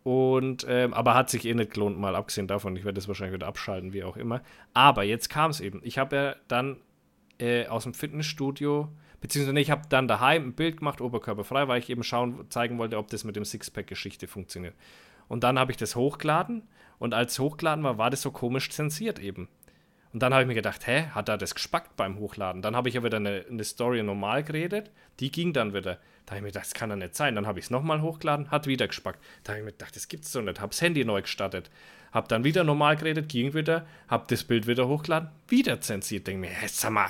Und, ähm, aber hat sich eh nicht gelohnt, mal abgesehen davon. Ich werde das wahrscheinlich wieder abschalten, wie auch immer. Aber jetzt kam es eben. Ich habe ja dann äh, aus dem Fitnessstudio, beziehungsweise ich habe dann daheim ein Bild gemacht, oberkörperfrei, weil ich eben schauen, zeigen wollte, ob das mit dem Sixpack-Geschichte funktioniert. Und dann habe ich das hochgeladen und als hochgeladen war, war das so komisch zensiert eben. Und dann habe ich mir gedacht, hä, hat er das gespackt beim Hochladen? Dann habe ich ja wieder eine, eine Story normal geredet, die ging dann wieder. Da habe ich mir gedacht, das kann doch nicht sein. Dann habe ich es nochmal hochgeladen, hat wieder gespackt. Da habe ich mir gedacht, das gibt's doch nicht. Habe das Handy neu gestartet. Habe dann wieder normal geredet, ging wieder, habe das Bild wieder hochgeladen, wieder zensiert. Denke mir, hä, sag mal,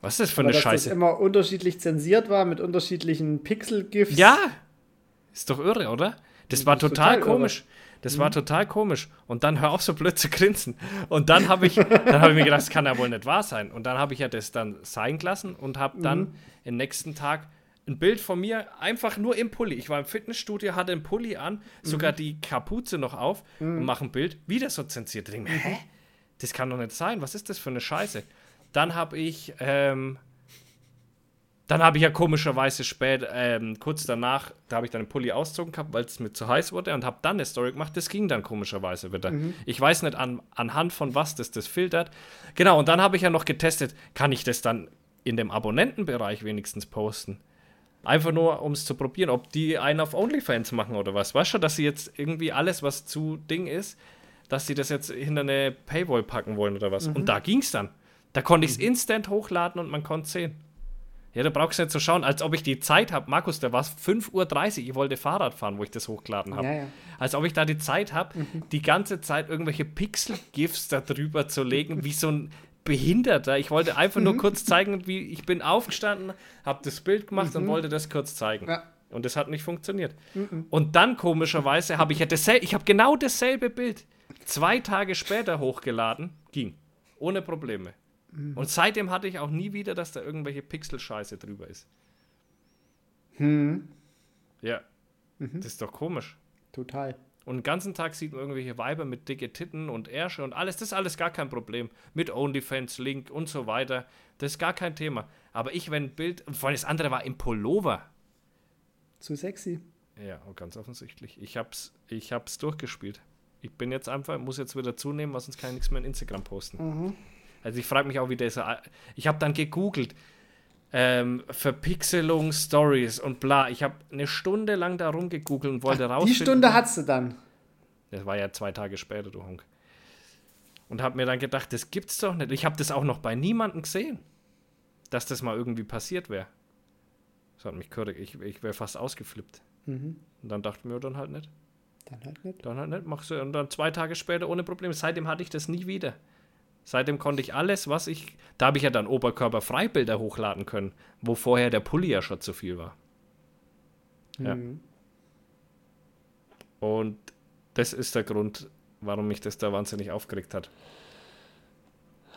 was ist das für Aber eine dass das Scheiße? immer unterschiedlich zensiert war, mit unterschiedlichen Pixel-GIFs. Ja, ist doch irre, oder? Das war ist total, total komisch. Das war total komisch. Und dann hör auf so blöd zu grinsen. Und dann habe ich, dann habe ich mir gedacht, das kann ja wohl nicht wahr sein. Und dann habe ich ja das dann sein gelassen und habe dann den nächsten Tag ein Bild von mir einfach nur im Pulli. Ich war im Fitnessstudio, hatte einen Pulli an, sogar die Kapuze noch auf und mache ein Bild, wieder so zensiert. Ich denke mir, hä? Das kann doch nicht sein. Was ist das für eine Scheiße? Dann habe ich, ähm, dann habe ich ja komischerweise spät, ähm, kurz danach, da habe ich dann den Pulli ausgezogen gehabt, weil es mir zu heiß wurde und habe dann eine Story gemacht. Das ging dann komischerweise wieder. Ich weiß nicht an, anhand von was das das filtert. Genau, und dann habe ich ja noch getestet, kann ich das dann in dem Abonnentenbereich wenigstens posten? Einfach nur, um es zu probieren, ob die einen auf OnlyFans machen oder was. Weißt du, dass sie jetzt irgendwie alles, was zu Ding ist, dass sie das jetzt hinter eine Paywall packen wollen oder was. Und da ging es dann. Da konnte ich es instant hochladen und man konnte es sehen. Ja, da brauchst du nicht so schauen, als ob ich die Zeit habe. Markus, da war es 5.30 Uhr. Ich wollte Fahrrad fahren, wo ich das hochgeladen habe. Ja, ja. Als ob ich da die Zeit habe, die ganze Zeit irgendwelche Pixel-GIFs da drüber zu legen, wie so ein Behinderter. Ich wollte einfach nur kurz zeigen, wie ich bin aufgestanden, habe das Bild gemacht und wollte das kurz zeigen. Ja. Und das hat nicht funktioniert. Und dann komischerweise habe ich ja dasselbe, ich habe genau dasselbe Bild zwei Tage später hochgeladen, ging. Ohne Probleme. Und seitdem hatte ich auch nie wieder, dass da irgendwelche Pixel-Scheiße drüber ist. Ja. Das ist doch komisch. Total. Und den ganzen Tag sieht man irgendwelche Weiber mit dicke Titten und Ärsche und alles. Das ist alles gar kein Problem. Mit OnlyFans, Link und so weiter. Das ist gar kein Thema. Aber ich, wenn ein Bild, und vor allem das andere war im Pullover. Zu sexy. Ja, oh, ganz offensichtlich. Ich hab's, ich hab's durchgespielt. Ich bin jetzt einfach, muss jetzt wieder zunehmen, weil sonst kann ich nichts mehr in Instagram posten. Also ich frage mich auch, wie dieser. Ich habe dann gegoogelt. ähm, Verpixelung, Stories und bla. Ich habe eine Stunde lang da rumgegoogelt und wollte raus. Die Stunde hattest du dann. Das war ja zwei Tage später, du Honk. Und habe mir dann gedacht, das gibt's doch nicht. Ich habe das auch noch bei niemandem gesehen, dass das mal irgendwie passiert wäre. Das hat mich körrig. Ich, ich wäre fast ausgeflippt. Mhm. Und dann dachte ich mir, dann halt nicht. Dann halt nicht. Dann halt nicht. Machst du. Und dann zwei Tage später ohne Probleme. Seitdem hatte ich das nie wieder. Seitdem konnte ich alles, was ich. Da habe ich ja dann Oberkörperfreibilder hochladen können, wo vorher der Pulli ja schon zu viel war. Ja. Mhm. Und das ist der Grund, warum mich das da wahnsinnig aufgeregt hat.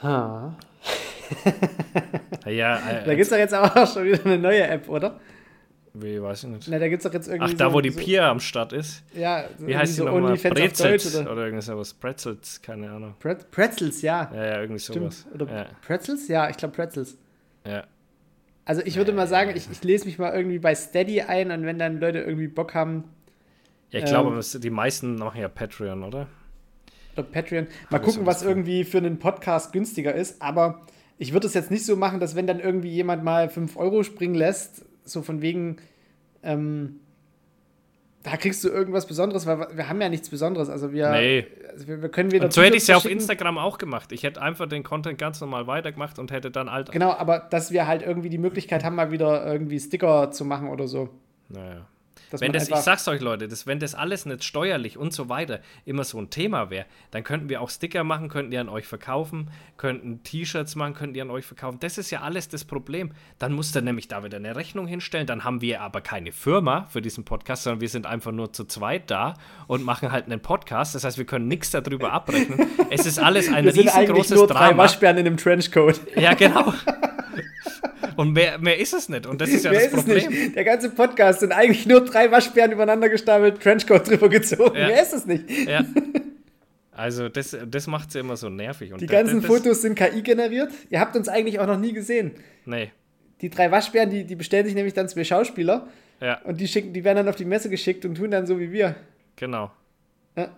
Ha. Ja, Da äh, gibt es doch jetzt aber auch schon wieder eine neue App, oder? Wie weiß ich nicht. Na, da gibt es doch jetzt irgendwie. Ach, da so, wo die so, Pia am Start ist. Ja, Wie heißt die so nochmal? Auf Deutsch Brezels oder? oder irgend sowas. Pretzels, keine Ahnung. Pre Pretzels, ja. Ja, ja, irgendwie Stimmt. sowas. Oder Ja, Pretzels? Ja, ich glaube Pretzels. ja. Also ich würde mal sagen, ich, ich lese mich mal irgendwie bei Steady ein und wenn dann Leute irgendwie Bock haben, ja ich glaube, Ähm. es- die meisten machen ja Patreon, oder? oder Patreon, mal Hab gucken, was irgendwie für einen Podcast günstiger ist. Aber ich würde es jetzt nicht so machen, dass wenn dann irgendwie jemand mal 5 Euro springen lässt, so von wegen, ähm, da kriegst du irgendwas Besonderes, weil wir- haben ja nichts Besonderes. Also wir, Nee. also wir, wir können weder Und so hätte ich es ja auf Instagram auch gemacht. Ich hätte einfach den Content ganz normal weitergemacht und hätte dann halt. Genau, aber dass wir halt irgendwie die Möglichkeit haben, mal wieder irgendwie Sticker zu machen oder so. Naja. Wenn das, ich sag's euch, Leute, das, wenn das alles nicht steuerlich und so weiter immer so ein Thema wäre, dann könnten wir auch Sticker machen, könnten die an euch verkaufen, könnten T-Shirts machen, könnten die an euch verkaufen. Das ist ja alles das Problem. Dann muss er nämlich da wieder eine Rechnung hinstellen. Dann haben wir aber keine Firma für diesen Podcast, sondern wir sind einfach nur zu zweit da und machen halt einen Podcast. Das heißt, wir können nichts darüber abrechnen. es ist alles ein wir sind eigentlich riesengroßes nur drei Drama. Waschbären in einem Trenchcoat. Ja, genau. Und mehr, mehr ist es nicht. Und das ist ja Mehr das ist es Problem. nicht. Der ganze Podcast sind eigentlich nur drei Waschbären übereinander gestapelt, Trenchcoat drüber gezogen. Ja. Mehr ist es nicht. Ja. Also das, das macht es ja immer so nervig. Und Die ganzen das, Fotos sind KI generiert. Ihr habt uns eigentlich auch noch nie gesehen. Nee, Die drei Waschbären, die, die bestellen sich nämlich dann zwei Schauspieler ja, und die, schicken, die werden dann auf die Messe geschickt und tun dann so wie wir. genau. Ja.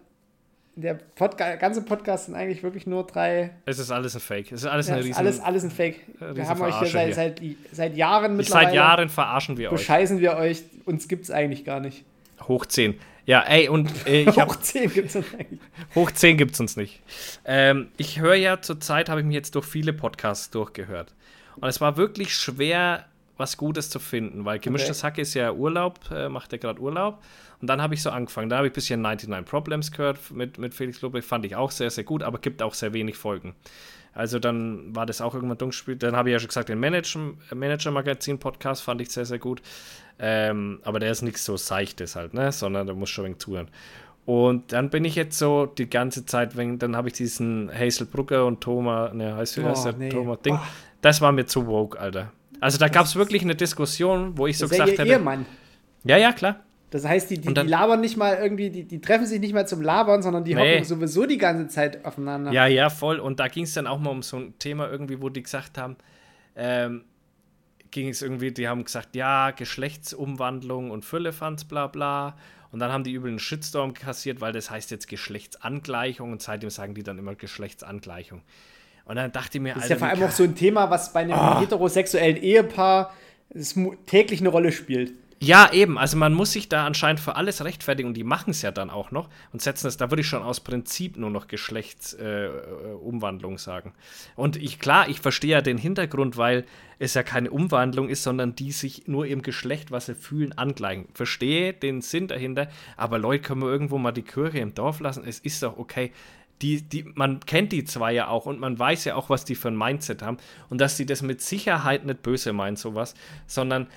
Der Podca ganze Podcast sind eigentlich wirklich nur drei. Es ist alles ein Fake. Es ist alles Ja, ist riesen... alles, alles ein Fake. Wir riesen haben euch hier Verarsche seit, hier. seit, seit Jahren mittlerweile. Seit Jahren verarschen wir euch. bescheißen wir euch. Uns gibt's eigentlich gar nicht. Hoch 10. Ja, ey, und äh, ich Hoch 10 gibt's uns eigentlich. Hoch 10 gibt es uns nicht. Ähm, ich höre ja zurzeit, habe ich mich jetzt durch viele Podcasts durchgehört. Und es war wirklich schwer, was Gutes zu finden, weil gemischtes Hack ist ja Urlaub, äh, macht ja gerade Urlaub. Und dann habe ich so angefangen. Da habe ich ein bisschen 99 Problems gehört mit, mit Felix Lobrecht, fand ich auch sehr, sehr gut, aber gibt auch sehr wenig Folgen. Also dann war das auch irgendwann durchgespielt. Dann habe ich ja schon gesagt, den Manager- Manager-Magazin-Podcast fand ich sehr, sehr gut. Ähm, aber der ist nichts so Seichtes halt, ne? Sondern da muss schon wenig zuhören. Und dann bin ich jetzt so die ganze Zeit, wenn, dann habe ich diesen Hazel Brugger und Thomas, ne, heißt wie Oh, heißt der? nee. Thomas Ding. Oh. Das war mir zu woke, Alter. Also da gab es wirklich eine Diskussion, wo ich so gesagt hätte. Ehemann. Ja, ja, klar. Das heißt, die, die, dann- die labern nicht mal irgendwie, die, die treffen sich nicht mal zum Labern, sondern die Nee. hocken sowieso die ganze Zeit aufeinander. Ja, ja, voll. Und da ging es dann auch mal um so ein Thema irgendwie, wo die gesagt haben, ähm, ging es irgendwie, die haben gesagt, ja, Geschlechtsumwandlung und Füllefanz, bla bla. Und dann haben die übel einen Shitstorm kassiert, weil das heißt jetzt Geschlechtsangleichung und seitdem sagen die dann immer Geschlechtsangleichung. Und dann dachte ich mir, Das ist ja vor allem auch so ein Thema, was bei einem Ah. heterosexuellen Ehepaar täglich eine Rolle spielt. Ja, eben. Also man muss sich da anscheinend für alles rechtfertigen und die machen es ja dann auch noch und setzen es, da würde ich schon aus Prinzip nur noch Geschlechtsumwandlung äh, Umwandlung sagen. Und ich, klar, ich verstehe ja den Hintergrund, weil es ja keine Umwandlung ist, sondern die sich nur im Geschlecht, was sie fühlen, angleichen. Verstehe den Sinn dahinter, aber Leute, können wir irgendwo mal die Kirche im Dorf lassen? Es ist doch okay. Die, die, man kennt die zwei ja auch und man weiß ja auch, was die für ein Mindset haben und dass die das mit Sicherheit nicht böse meinen, sowas, sondern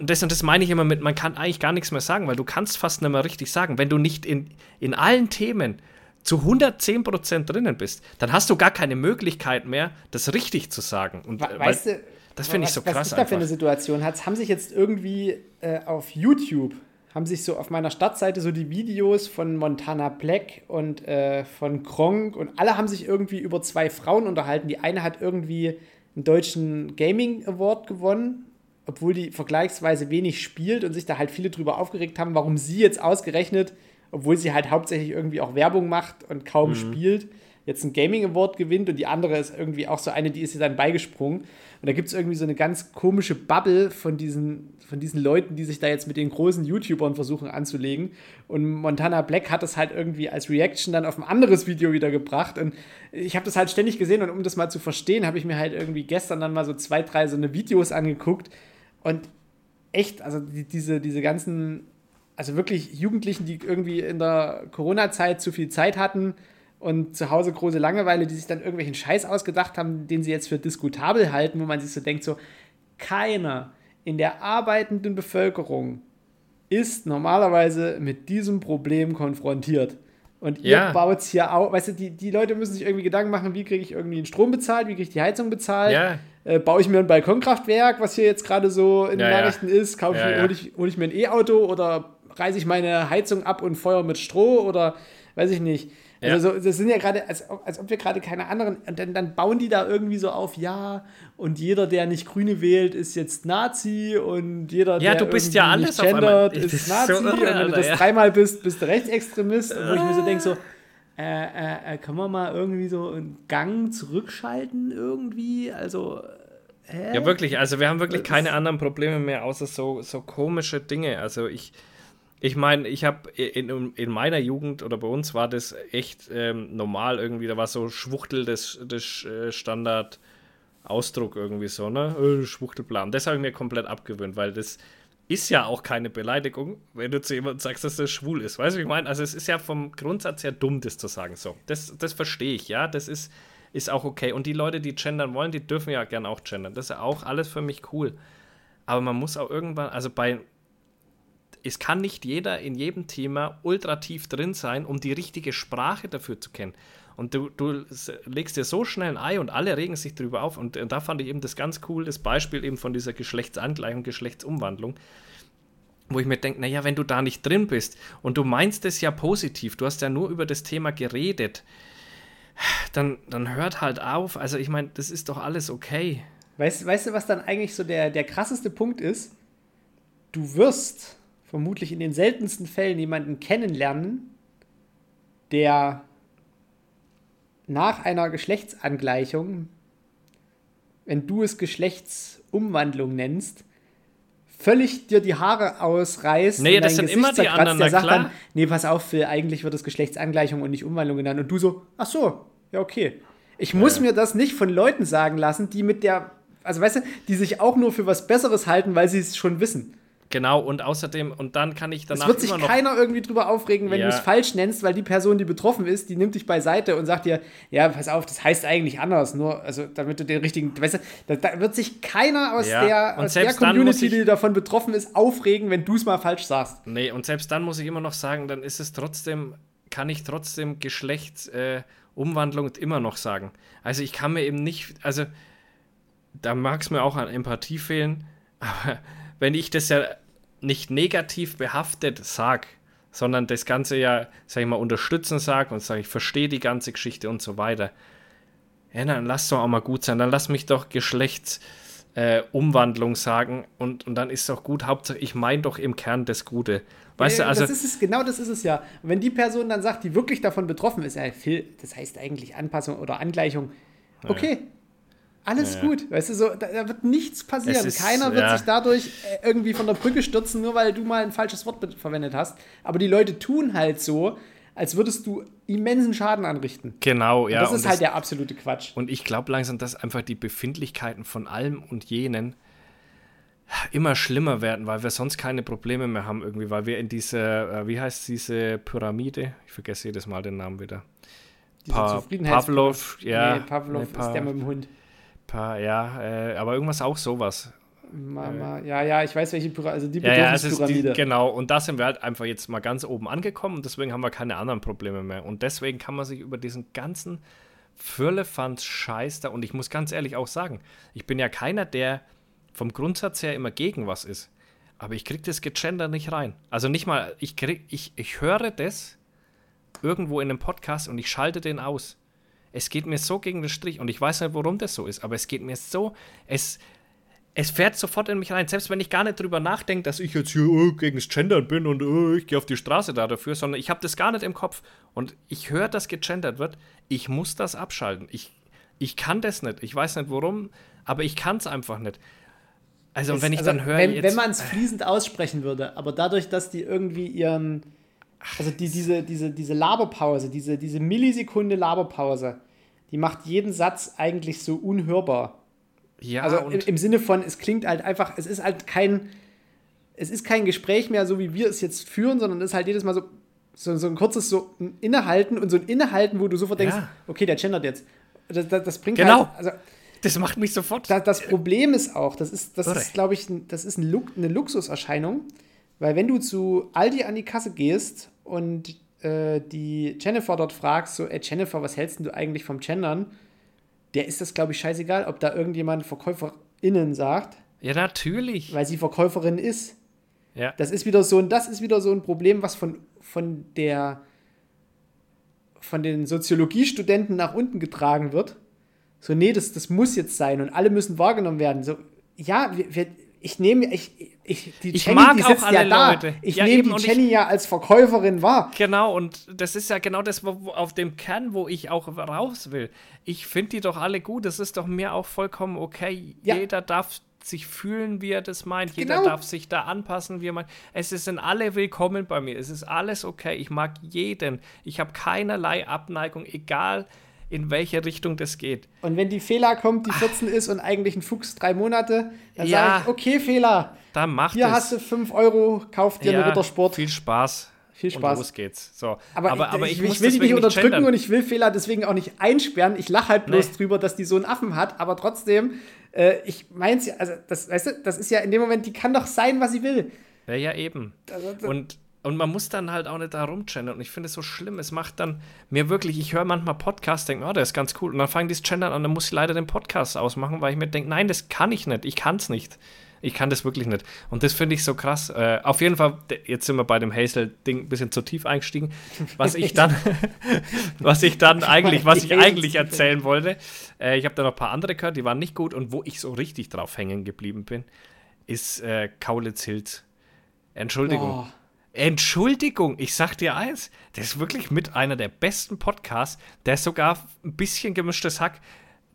das und das meine ich immer mit, man kann eigentlich gar nichts mehr sagen, weil du kannst fast nicht mehr richtig sagen. Wenn du nicht in, in allen Themen zu 110% drinnen bist, dann hast du gar keine Möglichkeit mehr, das richtig zu sagen. Und, äh, weißt weil, du, das finde ich was- so was krass ich da für eine. Situation hat, haben sich jetzt irgendwie äh, auf YouTube, haben sich so auf meiner Startseite so die Videos von Montana Black und äh, von Gronk und alle haben sich irgendwie über zwei Frauen unterhalten. Die eine hat irgendwie einen deutschen Gaming Award gewonnen, obwohl die vergleichsweise wenig spielt und sich da halt viele drüber aufgeregt haben, warum sie jetzt ausgerechnet, obwohl sie halt hauptsächlich irgendwie auch Werbung macht und kaum spielt, jetzt einen Gaming Award gewinnt und die andere ist irgendwie auch so eine, die ist ihr dann beigesprungen. Und da gibt es irgendwie so eine ganz komische Bubble von diesen, von diesen Leuten, die sich da jetzt mit den großen YouTubern versuchen anzulegen. Und Montana Black hat das halt irgendwie als Reaction dann auf ein anderes Video wieder gebracht. Und ich habe das halt ständig gesehen und um das mal zu verstehen, habe ich mir halt irgendwie gestern dann mal so zwei, drei so eine Videos angeguckt. Und echt, also die, diese, diese ganzen, also wirklich Jugendlichen, die irgendwie in der Corona-Zeit zu viel Zeit hatten, und zu Hause große Langeweile, die sich dann irgendwelchen Scheiß ausgedacht haben, den sie jetzt für diskutabel halten, wo man sich so denkt, so keiner in der arbeitenden Bevölkerung ist normalerweise mit diesem Problem konfrontiert. Und ihr ja. baut es hier auch, weißt du, die, die Leute müssen sich irgendwie Gedanken machen, wie kriege ich irgendwie den Strom bezahlt, wie kriege ich die Heizung bezahlt, ja. Äh, baue ich mir ein Balkonkraftwerk, was hier jetzt gerade so in ja, den Nachrichten ist, kaufe ich, hole ich, hol ich mir ein E-Auto oder reiße ich meine Heizung ab und feuer mit Stroh oder weiß ich nicht. Also so, das sind ja gerade, als, als ob wir gerade keine anderen, und dann, dann bauen die da irgendwie so auf, ja, und jeder, der nicht Grüne wählt, ist jetzt Nazi und jeder, ja, der du bist ja alles nicht gendert, ist Nazi. so irre, und wenn du das ja. dreimal bist, bist du Rechtsextremist und wo ich mir so denke, so, äh, äh, äh, kann man mal irgendwie so einen Gang zurückschalten irgendwie, also... Hä? Ja, wirklich. Also, wir haben wirklich keine anderen Probleme mehr, außer so, so komische Dinge. Also, ich, ich meine, ich habe in, in meiner Jugend oder bei uns war das echt ähm, normal irgendwie. Da war so Schwuchtel des, des äh, Standard. Ausdruck irgendwie so, ne? Äh, Schwuchtelplan. Das habe ich mir komplett abgewöhnt, weil das ist ja auch keine Beleidigung, wenn du zu jemandem sagst, dass er schwul ist. Weißt du, wie ich meine? Also, es ist ja vom Grundsatz her dumm, das zu sagen. So, das, das verstehe ich, ja. Das ist, ist auch okay. Und die Leute, die gendern wollen, die dürfen ja gern auch gendern. Das ist ja auch alles für mich cool. Aber man muss auch irgendwann, also bei, es kann nicht jeder in jedem Thema ultra tief drin sein, um die richtige Sprache dafür zu kennen. Und du, du legst dir so schnell ein Ei und alle regen sich darüber auf. Und, und da fand ich eben das ganz cool, das Beispiel eben von dieser Geschlechtsangleichung, Geschlechtsumwandlung wo ich mir denke, naja, wenn du da nicht drin bist und du meinst es ja positiv, du hast ja nur über das Thema geredet, dann, dann hört halt auf. Also ich meine, das ist doch alles okay. Weißt, weißt du, was dann eigentlich so der, der krasseste Punkt ist? Du wirst vermutlich in den seltensten Fällen jemanden kennenlernen, der nach einer Geschlechtsangleichung, wenn du es Geschlechtsumwandlung nennst, völlig dir die Haare ausreißt. Nee, das sind Gesicht immer die anderen, der sagt klar. dann, nee, pass auf, Phil, eigentlich wird es Geschlechtsangleichung und nicht Umwandlung genannt. Und du so, ach so, ja, okay. Ich muss ja. mir das nicht von Leuten sagen lassen, die mit der, also weißt du, die sich auch nur für was Besseres halten, weil sie es schon wissen. Genau, und außerdem, und dann kann ich danach. Es wird sich keiner irgendwie drüber aufregen, wenn ja. du es falsch nennst, weil die Person, die betroffen ist, die nimmt dich beiseite und sagt dir, ja, pass auf, das heißt eigentlich anders, nur, also damit du den richtigen, weißt du, da, da wird sich keiner aus ja. der, aus der Community, ich, die davon betroffen ist, aufregen, wenn du es mal falsch sagst. Nee, und selbst dann muss ich immer noch sagen, dann ist es trotzdem, kann ich trotzdem Geschlechtsumwandlung äh, immer noch sagen. Also ich kann mir eben nicht, also da mag es mir auch an Empathie fehlen, aber wenn ich das ja nicht negativ behaftet sage, sondern das Ganze ja, sag ich mal, unterstützen sage und sage, ich verstehe die ganze Geschichte und so weiter, ja, dann lass doch auch mal gut sein. Dann lass mich doch Geschlechtsumwandlung äh, sagen und, und dann ist es auch gut. Hauptsache, ich meine doch im Kern das Gute. Weißt ja, du, also. Das ist es, genau das ist es ja. Und wenn die Person dann sagt, die wirklich davon betroffen ist, ja, Phil, das heißt eigentlich Anpassung oder Angleichung, okay, ja. Alles ja. gut, weißt du, so, da, da wird nichts passieren. Ist, Keiner wird ja. sich dadurch äh, irgendwie von der Brücke stürzen, nur weil du mal ein falsches Wort verwendet hast. Aber die Leute tun halt so, als würdest du immensen Schaden anrichten. Genau, ja. Und das ist und halt das, der absolute Quatsch. Und ich glaube langsam, dass einfach die Befindlichkeiten von allem und jenen immer schlimmer werden, weil wir sonst keine Probleme mehr haben irgendwie, weil wir in diese, äh, wie heißt diese Pyramide? Ich vergesse jedes Mal den Namen wieder. Diese pa Pavlov, ja. Nee, Pavlov nee, pa ist der mit dem Hund. Pa, ja, äh, aber irgendwas auch sowas. Mama, äh, ja, ja, ich weiß, welche Pyramide, also die ja, ja, genau, und da sind wir halt einfach jetzt mal ganz oben angekommen und deswegen haben wir keine anderen Probleme mehr. Und deswegen kann man sich über diesen ganzen Firlefanz-Scheiß da, und ich muss ganz ehrlich auch sagen, ich bin ja keiner, der vom Grundsatz her immer gegen was ist. Aber ich kriege das Gegender nicht rein. Also nicht mal, ich, krieg, ich, ich höre das irgendwo in einem Podcast und ich schalte den aus. Es geht mir so gegen den Strich und ich weiß nicht, warum das so ist, aber es geht mir so, es, es fährt sofort in mich rein. Selbst wenn ich gar nicht drüber nachdenke, dass ich jetzt hier oh, gegen das Gendern bin und oh, ich gehe auf die Straße da dafür, sondern ich habe das gar nicht im Kopf. Und ich höre, dass gegendert wird. Ich muss das abschalten. Ich, ich kann das nicht. Ich weiß nicht warum, aber ich kann es einfach nicht. Also, es, wenn ich also, dann höre. Wenn, wenn man es fließend aussprechen würde, aber dadurch, dass die irgendwie ihren. Also die, diese, diese, diese Laberpause, diese, diese Millisekunde Laberpause, die macht jeden Satz eigentlich so unhörbar. Ja, also im, im, Sinne von, es klingt halt einfach, es ist halt kein, es ist kein Gespräch mehr, so wie wir es jetzt führen, sondern es ist halt jedes Mal so, so, so ein kurzes so ein Innehalten und so ein Innehalten, wo du sofort denkst, ja. okay, der gendert jetzt. Das, das, das bringt genau. halt, also das macht mich sofort. Da, das Problem ist auch, das ist, das ist glaube ich, das ist ein eine Luxuserscheinung, weil wenn du zu Aldi an die Kasse gehst und äh, die Jennifer dort fragst, so, ey Jennifer, was hältst du eigentlich vom Gendern? Der ist das, glaube ich, scheißegal, ob da irgendjemand VerkäuferInnen sagt. Ja, natürlich. Weil sie Verkäuferin ist. Ja. Das ist wieder so ein, das ist wieder so ein Problem, was von, von der von den Soziologiestudenten nach unten getragen wird so, nee, das, das muss jetzt sein und alle müssen wahrgenommen werden. So, ja, wir, wir, ich nehme, ich, ich, die ich Jenny, mag die sitzt auch alle ja da. Leute. Ich ja, nehme die Jenny ich, ja als Verkäuferin wahr. Genau, und das ist ja genau das, wo, auf dem Kern, wo ich auch raus will. Ich finde die doch alle gut. Das ist doch mir auch vollkommen okay. Ja. Jeder darf sich fühlen, wie er das meint. Jeder genau. darf sich da anpassen, wie er meint. Es sind alle willkommen bei mir. Es ist alles okay. Ich mag jeden. Ich habe keinerlei Abneigung, egal in welche Richtung das geht. Und wenn die Fehler kommt, die 14 Ach. ist und eigentlich ein Fuchs drei Monate, dann ja, sage ich, okay, Fehler. Dann macht Hier es. hast du 5 Euro, kauf dir ja, einen Rittersport. Viel Spaß. Viel Spaß. Und los geht's. So. Aber, aber, aber ich, ich, ich will die nicht unterdrücken gendern. und ich will Fehler deswegen auch nicht einsperren. Ich lache halt bloß nee. drüber, dass die so einen Affen hat, aber trotzdem, äh, ich mein's ja, also das, weißt du, das ist ja in dem Moment, die kann doch sein, was sie will. Ja, ja, eben. Also, und und man muss dann halt auch nicht da rumgendern. Und ich finde es so schlimm. Es macht dann mir wirklich, ich höre manchmal Podcasts, denke, oh, der ist ganz cool. Und dann fangen die das Gendern an, dann muss ich leider den Podcast ausmachen, weil ich mir denke, nein, das kann ich nicht. Ich kann es nicht. Ich kann das wirklich nicht. Und das finde ich so krass. Äh, auf jeden Fall, jetzt sind wir bei dem Hazel-Ding ein bisschen zu tief eingestiegen. Was ich dann, was ich dann eigentlich, was ich eigentlich erzählen wollte, äh, ich habe da noch ein paar andere gehört, die waren nicht gut. Und wo ich so richtig drauf hängen geblieben bin, ist äh, Kaulitz Hills. Entschuldigung. Oh. Entschuldigung, ich sag dir eins, das ist wirklich mit einer der besten Podcasts, der sogar ein bisschen gemischtes Hack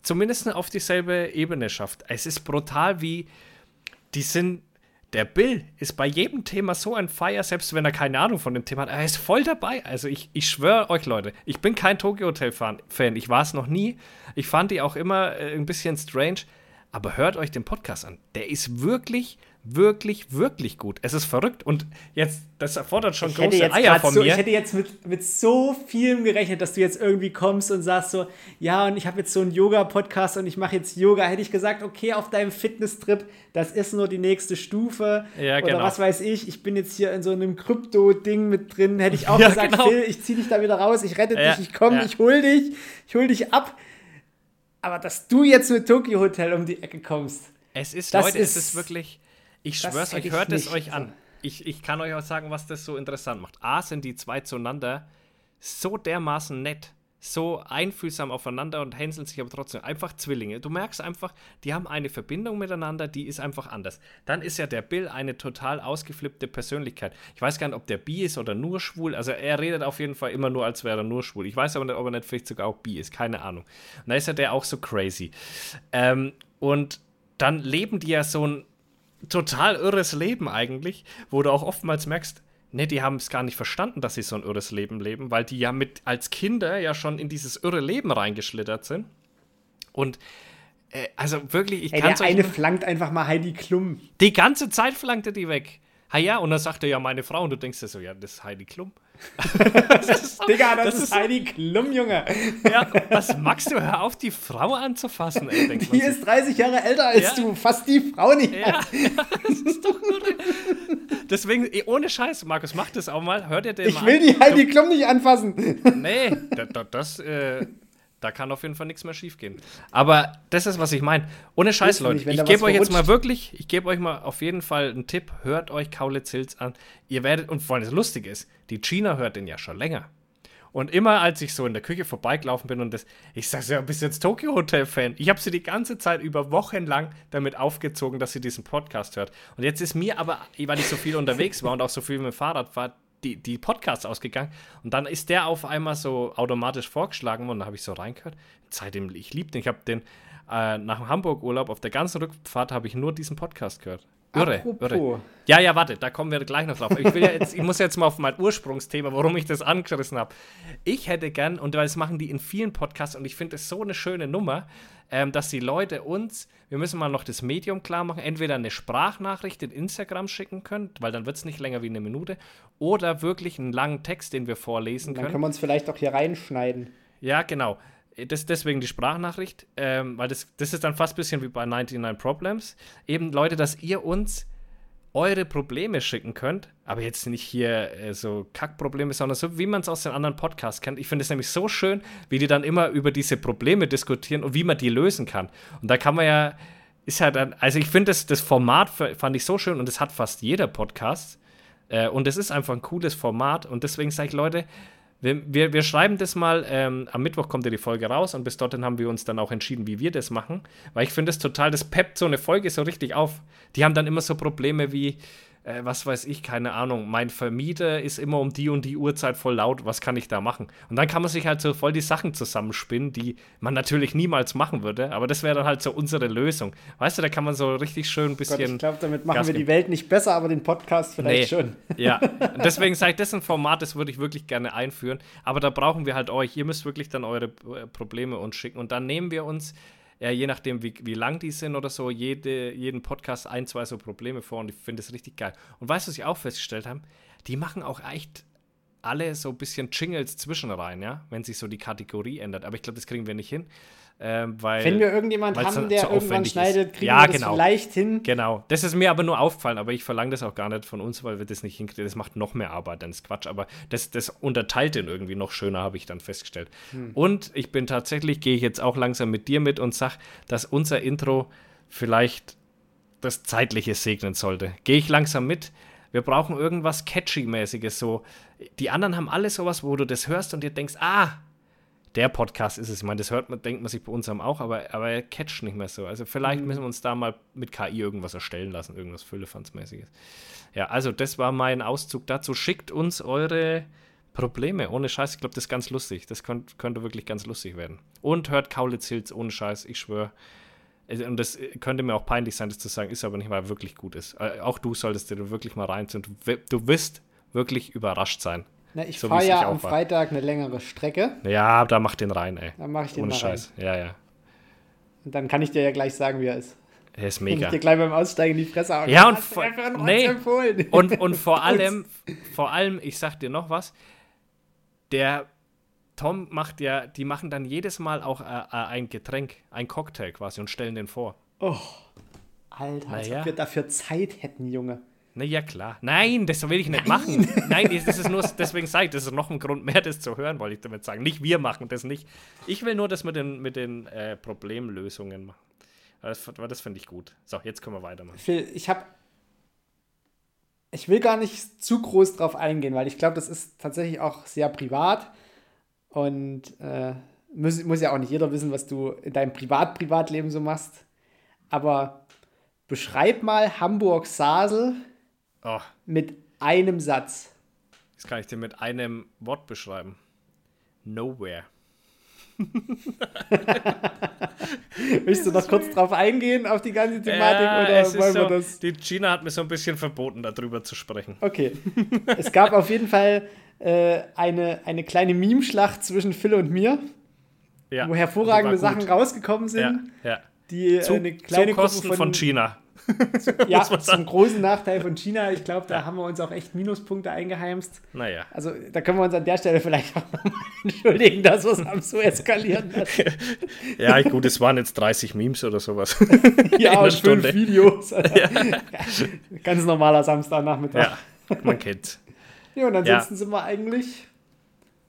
zumindest auf dieselbe Ebene schafft. Es ist brutal, wie die sind. Der Bill ist bei jedem Thema so ein Feier, selbst wenn er keine Ahnung von dem Thema hat. Er ist voll dabei. Also ich, ich schwöre euch, Leute, ich bin kein Tokyo Hotel-Fan. Ich war es noch nie. Ich fand die auch immer äh, ein bisschen strange. Aber hört euch den Podcast an. Der ist wirklich wirklich, wirklich gut. Es ist verrückt. Und jetzt, das erfordert schon ich große Eier von so, mir. Ich hätte jetzt mit, mit so vielem gerechnet, dass du jetzt irgendwie kommst und sagst so, ja, und ich habe jetzt so einen Yoga-Podcast und ich mache jetzt Yoga. Hätte ich gesagt, okay, auf deinem Fitness-Trip, das ist nur die nächste Stufe. Ja, Oder genau. was weiß ich, ich bin jetzt hier in so einem Krypto-Ding mit drin. Hätte ich auch ja, gesagt, genau. Phil, ich zieh dich da wieder raus, ich rette ja, dich, ich komme, ja. ich hol dich, ich hol dich ab. Aber dass du jetzt mit Tokyo Hotel um die Ecke kommst. Es ist, Leute, ist, es ist wirklich ich schwör's euch, hört es euch an. Ich, ich kann euch auch sagen, was das so interessant macht. A, sind die zwei zueinander so dermaßen nett, so einfühlsam aufeinander und hänseln sich aber trotzdem einfach Zwillinge. Du merkst einfach, die haben eine Verbindung miteinander, die ist einfach anders. Dann ist ja der Bill eine total ausgeflippte Persönlichkeit. Ich weiß gar nicht, ob der bi ist oder nur schwul. Also er redet auf jeden Fall immer nur, als wäre er nur schwul. Ich weiß aber nicht, ob er nicht vielleicht sogar auch bi ist. Keine Ahnung. Und da ist ja der auch so crazy. Ähm, und dann leben die ja so ein total irres Leben eigentlich, wo du auch oftmals merkst, ne, die haben es gar nicht verstanden, dass sie so ein irres Leben leben, weil die ja mit als Kinder ja schon in dieses irre Leben reingeschlittert sind. Und äh, also wirklich, ich kann Der eine flankt einfach mal Heidi Klum. Die ganze Zeit flankte die weg. Ha ja, und dann sagt er ja meine Frau und du denkst dir so, ja, das ist Heidi Klum. Das ist Digga, das, das ist, ist Heidi Klum, Junge. Ja, was magst du? Hör auf, die Frau anzufassen, ey. Die ist 30 Jahre älter als ja. du. Fass die Frau nicht ja, ja, das ist doch nur Deswegen, ohne Scheiß, Markus, mach das auch mal. Hör dir den ich mal Ich will die Heidi Klum nicht anfassen. Nee, das, das äh, da kann auf jeden Fall nichts mehr schiefgehen. Aber das ist, was ich meine. Ohne Scheiß, Leute. ich gebe euch jetzt mal wirklich, ich gebe euch mal auf jeden Fall einen Tipp. Hört euch Kaulitz Hills an. Ihr werdet, und vor allem das Lustige ist, die China hört den ja schon länger. Und immer als ich so in der Küche vorbeigelaufen bin und das, ich sag ja, bist jetzt Tokyo Hotel Fan. Ich habe sie die ganze Zeit über Wochen lang damit aufgezogen, dass sie diesen Podcast hört. Und jetzt ist mir aber, weil ich so viel unterwegs war und auch so viel mit dem Fahrrad war, die, die Podcasts ausgegangen. Und dann ist der auf einmal so automatisch vorgeschlagen worden. Da habe ich so reingehört. Seitdem, ich liebe den. Ich habe den äh, nach dem Hamburg-Urlaub auf der ganzen Rückfahrt habe ich nur diesen Podcast gehört. Irre, Apropos. irre. Ja, ja, warte, da kommen wir gleich noch drauf. Ich, will ja jetzt, ich muss jetzt mal auf mein Ursprungsthema, warum ich das angerissen habe. Ich hätte gern, und das machen die in vielen Podcasts, und ich finde es so eine schöne Nummer, ähm, dass die Leute uns, wir müssen mal noch das Medium klar machen, entweder eine Sprachnachricht in Instagram schicken können, weil dann wird es nicht länger wie eine Minute, oder wirklich einen langen Text, den wir vorlesen Dann können. können wir uns vielleicht auch hier reinschneiden. Ja, genau. Das, deswegen die Sprachnachricht, ähm, weil das, das ist dann fast ein bisschen wie bei 99 Problems. Eben, Leute, dass ihr uns eure Probleme schicken könnt, aber jetzt nicht hier äh, so Kackprobleme, sondern so, wie man es aus den anderen Podcasts kennt. Ich finde es nämlich so schön, wie die dann immer über diese Probleme diskutieren und wie man die lösen kann. Und da kann man ja, ist ja dann, also ich finde das, das Format fand ich so schön und das hat fast jeder Podcast. Äh, und es ist einfach ein cooles Format und deswegen sage ich, Leute, wir, wir, wir schreiben das mal, ähm, am Mittwoch kommt ja die Folge raus und bis dorthin haben wir uns dann auch entschieden, wie wir das machen. Weil ich finde es total, das peppt so eine Folge so richtig auf. Die haben dann immer so Probleme wie, äh, was weiß ich, keine Ahnung, mein Vermieter ist immer um die und die Uhrzeit voll laut, was kann ich da machen? Und dann kann man sich halt so voll die Sachen zusammenspinnen, die man natürlich niemals machen würde, aber das wäre dann halt so unsere Lösung. Weißt du, da kann man so richtig schön ein Gott, bisschen. ich glaube, damit machen Gas wir die. Welt nicht besser, aber den Podcast vielleicht schon. Ja, deswegen sage ich, das ist ein Format, das würde ich wirklich gerne einführen. Aber da brauchen wir halt euch. Ihr müsst wirklich dann eure äh, Probleme uns schicken. Und dann nehmen wir uns, ja, je nachdem, wie, wie lang die sind oder so, jede, jeden Podcast ein, zwei so Probleme vor. Und ich finde das richtig geil. Und weißt du, was ich auch festgestellt habe? Die machen auch echt alle so ein bisschen Jingles zwischen rein, ja, wenn sich so die Kategorie ändert. Aber ich glaube, das kriegen wir nicht hin. Ähm, weil, Wenn wir irgendjemand weil's haben, der irgendwann schneidet, kriegen Ja, wir das genau. vielleicht hin. Genau, das ist mir aber nur aufgefallen, aber ich verlange das auch gar nicht von uns, weil wir das nicht hinkriegen. Das macht noch mehr Arbeit, dann ist Quatsch. Aber das, das unterteilt den irgendwie noch schöner, habe ich dann festgestellt. Und ich bin tatsächlich, gehe ich jetzt auch langsam mit dir mit und sage, dass unser Intro vielleicht das Zeitliche segnen sollte. Gehe ich langsam mit. Wir brauchen irgendwas Catchy-mäßiges. So. Die anderen haben alle sowas, wo du das hörst und dir denkst, ah, der Podcast ist es. Ich meine, das hört man, denkt man sich bei uns auch, aber, aber er catcht nicht mehr so. Also vielleicht müssen wir uns da mal mit KI irgendwas erstellen lassen, irgendwas Füllefanzmäßiges. Ja, also das war mein Auszug dazu. Schickt uns eure Probleme. Ohne Scheiß, ich glaube, das ist ganz lustig. Das könnt, könnte wirklich ganz lustig werden. Und hört Kaulitz Hills ohne Scheiß, ich schwöre. Und das könnte mir auch peinlich sein, das zu sagen, ist aber nicht, er wirklich gut ist. Äh, Auch du solltest dir wirklich mal reinziehen. Du, du wirst wirklich überrascht sein. Na, ich So fahre ja ich am war. Freitag eine längere Strecke. Ja, da mach den rein, ey. Dann mache ich den Ohne Scheiß. Ja, ja. rein. Und dann kann ich dir ja gleich sagen, wie er ist. Er ist Kann ich mega. dir gleich beim Aussteigen die Fresse hauen. Ja, und vor- nee. empfohlen? Und, und vor allem, vor allem, ich sag dir noch was, der Tom macht ja, die machen dann jedes Mal auch äh, äh, ein Getränk, ein Cocktail quasi und stellen den vor. Oh, Alter, als Naja. ob wir dafür Zeit hätten, Junge. Na ja, klar. Nein, das will ich nicht machen. Nein, das ist nur, deswegen sage ich, das ist noch ein Grund mehr, das zu hören, wollte ich damit sagen. Nicht wir machen das nicht. Ich will nur das mit den, mit den äh, Problemlösungen machen. Das, das finde ich gut. So, jetzt können wir weitermachen. Phil, ich habe. Ich will gar nicht zu groß drauf eingehen, weil ich glaube, das ist tatsächlich auch sehr privat. Und äh, muss, muss ja auch nicht jeder wissen, was du in deinem Privat-Privatleben so machst. Aber beschreib mal Hamburg-Sasel Oh, mit einem Satz. das kann ich dir mit einem Wort beschreiben. Nowhere. Willst du noch kurz drauf eingehen, auf die ganze Thematik? Ja, oder wollen wir so, das? Die Gina hat mir so ein bisschen verboten, darüber zu sprechen. Okay. es gab auf jeden Fall äh, eine, eine kleine Meme-Schlacht zwischen Phil und mir, Ja, wo hervorragende Sachen rausgekommen sind, Ja, ja. die äh, Zu, eine kleine zu Kosten Gruppe von, China. ja, zum großen Nachteil von China. Ich glaube, da haben wir uns auch echt Minuspunkte eingeheimst. Naja. Also da können wir uns an der Stelle vielleicht auch nochmal entschuldigen, dass wir es haben so eskalieren lassen. Ja, gut, es waren jetzt 30 Memes oder sowas. Ja, und fünf Stunde. Videos. Ganz normaler Samstagnachmittag. ja, man kennt's. Ja, und ansonsten sind wir eigentlich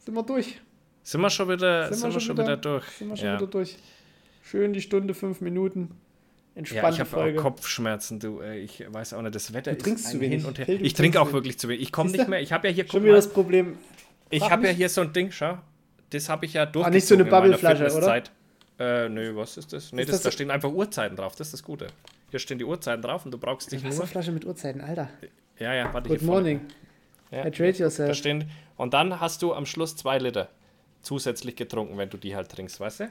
sind wir durch. Sind wir schon wieder, sind wir schon wieder, durch? Sind wir schon ja. wieder durch. Schön die Stunde, fünf Minuten. Ja, Entspannte ich habe Folge. auch Kopfschmerzen, du. äh, Ich weiß auch nicht, das Wetter Du trinkst ist zu wenig. hin und her. Du Ich trinke auch wirklich zu wenig. Ich komme nicht mehr. Ich habe ja hier, Schon wieder das Problem. Ich habe ja hier so ein Ding, schau. Das habe ich ja durch. Ah, nicht so eine Bubbleflasche, oder? Äh, nö, was ist das? Nee, Ist das, das da stehen einfach Uhrzeiten drauf. Das ist das Gute. Hier stehen die Uhrzeiten drauf und du brauchst dich nur. Wasserflasche mit Uhrzeiten, Alter. Ja, ja, warte Good morning. Ja. Hydrate Da yourself. stehen, und dann hast du am Schluss zwei Liter zusätzlich getrunken, wenn du die halt trinkst, weißt du? Mhm.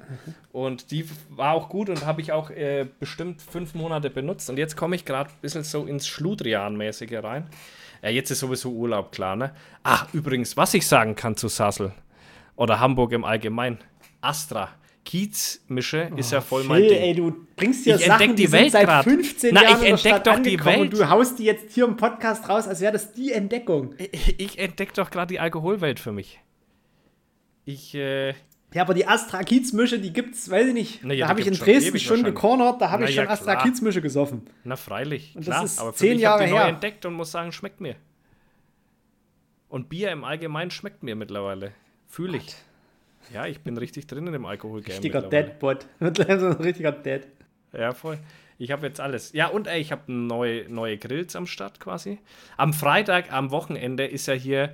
Und die war auch gut und habe ich auch äh, bestimmt fünf Monate benutzt. Und jetzt komme ich gerade ein bisschen so ins Schludrian-mäßige rein. Ja, jetzt ist sowieso Urlaub, klar, ne? Ach, übrigens, was ich sagen kann zu Sassel oder Hamburg im Allgemeinen. Astra. Kiezmische ist ja voll mein Phil, Ding. ey, du bringst hier Ich Sachen, entdeck die die sind Welt seit grad. 15 Na, Jahren ich entdeck doch die Welt. und du haust die jetzt hier im Podcast raus, als wäre das die Entdeckung. Ich entdecke doch gerade die Alkoholwelt für mich. Ich, äh, Ja, aber die Astra Kiez-Mische, die gibt's, weiß ich nicht. Na ja, da habe ich in Dresden schon gecornert, da habe ich schon Astra klar. Kiez-Mische gesoffen. Na, freilich. Und das klar. ist aber für zehn mich Jahre ich die neu her. entdeckt und muss sagen, schmeckt mir. Und Bier im Allgemeinen schmeckt mir mittlerweile. Fühle ich. Ja, ich bin richtig drin in dem Alkoholgame Richtiger. Deadbot. Mittlerweile so ein richtiger Dead. Ja, voll. Ich habe jetzt alles. Ja, und ey, ich habe neue, neue Grills am Start quasi. Am Freitag, am Wochenende ist ja hier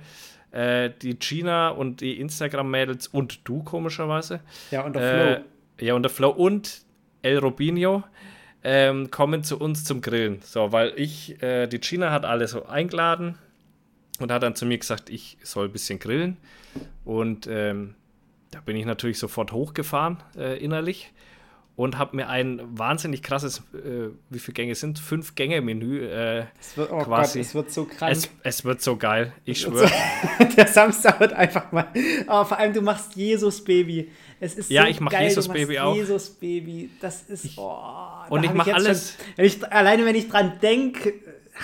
äh, die Gina und die Instagram-Mädels und du komischerweise. Ja, und der Äh, Flow. ja, und der Flo und El Robinho ähm, kommen zu uns zum Grillen. So, weil ich, äh, die Gina hat alle so eingeladen und hat dann zu mir gesagt, ich soll ein bisschen grillen. Und ähm, da bin ich natürlich sofort hochgefahren äh, innerlich und habe mir ein wahnsinnig krasses, äh, wie viele Gänge sind? Fünf Gänge-Menü. Äh, Es wird, oh quasi. Gott, es wird so krank. es, es wird so geil, ich schwöre. Der Samstag wird einfach mal. Aber vor allem, du machst Jesus Baby. Es ist Ja, so ich mach geil, Jesus Baby auch. Jesus Baby. Das ist. Oh, und da ich hab mach jetzt alles- Schon, wenn ich, alleine wenn ich dran denke,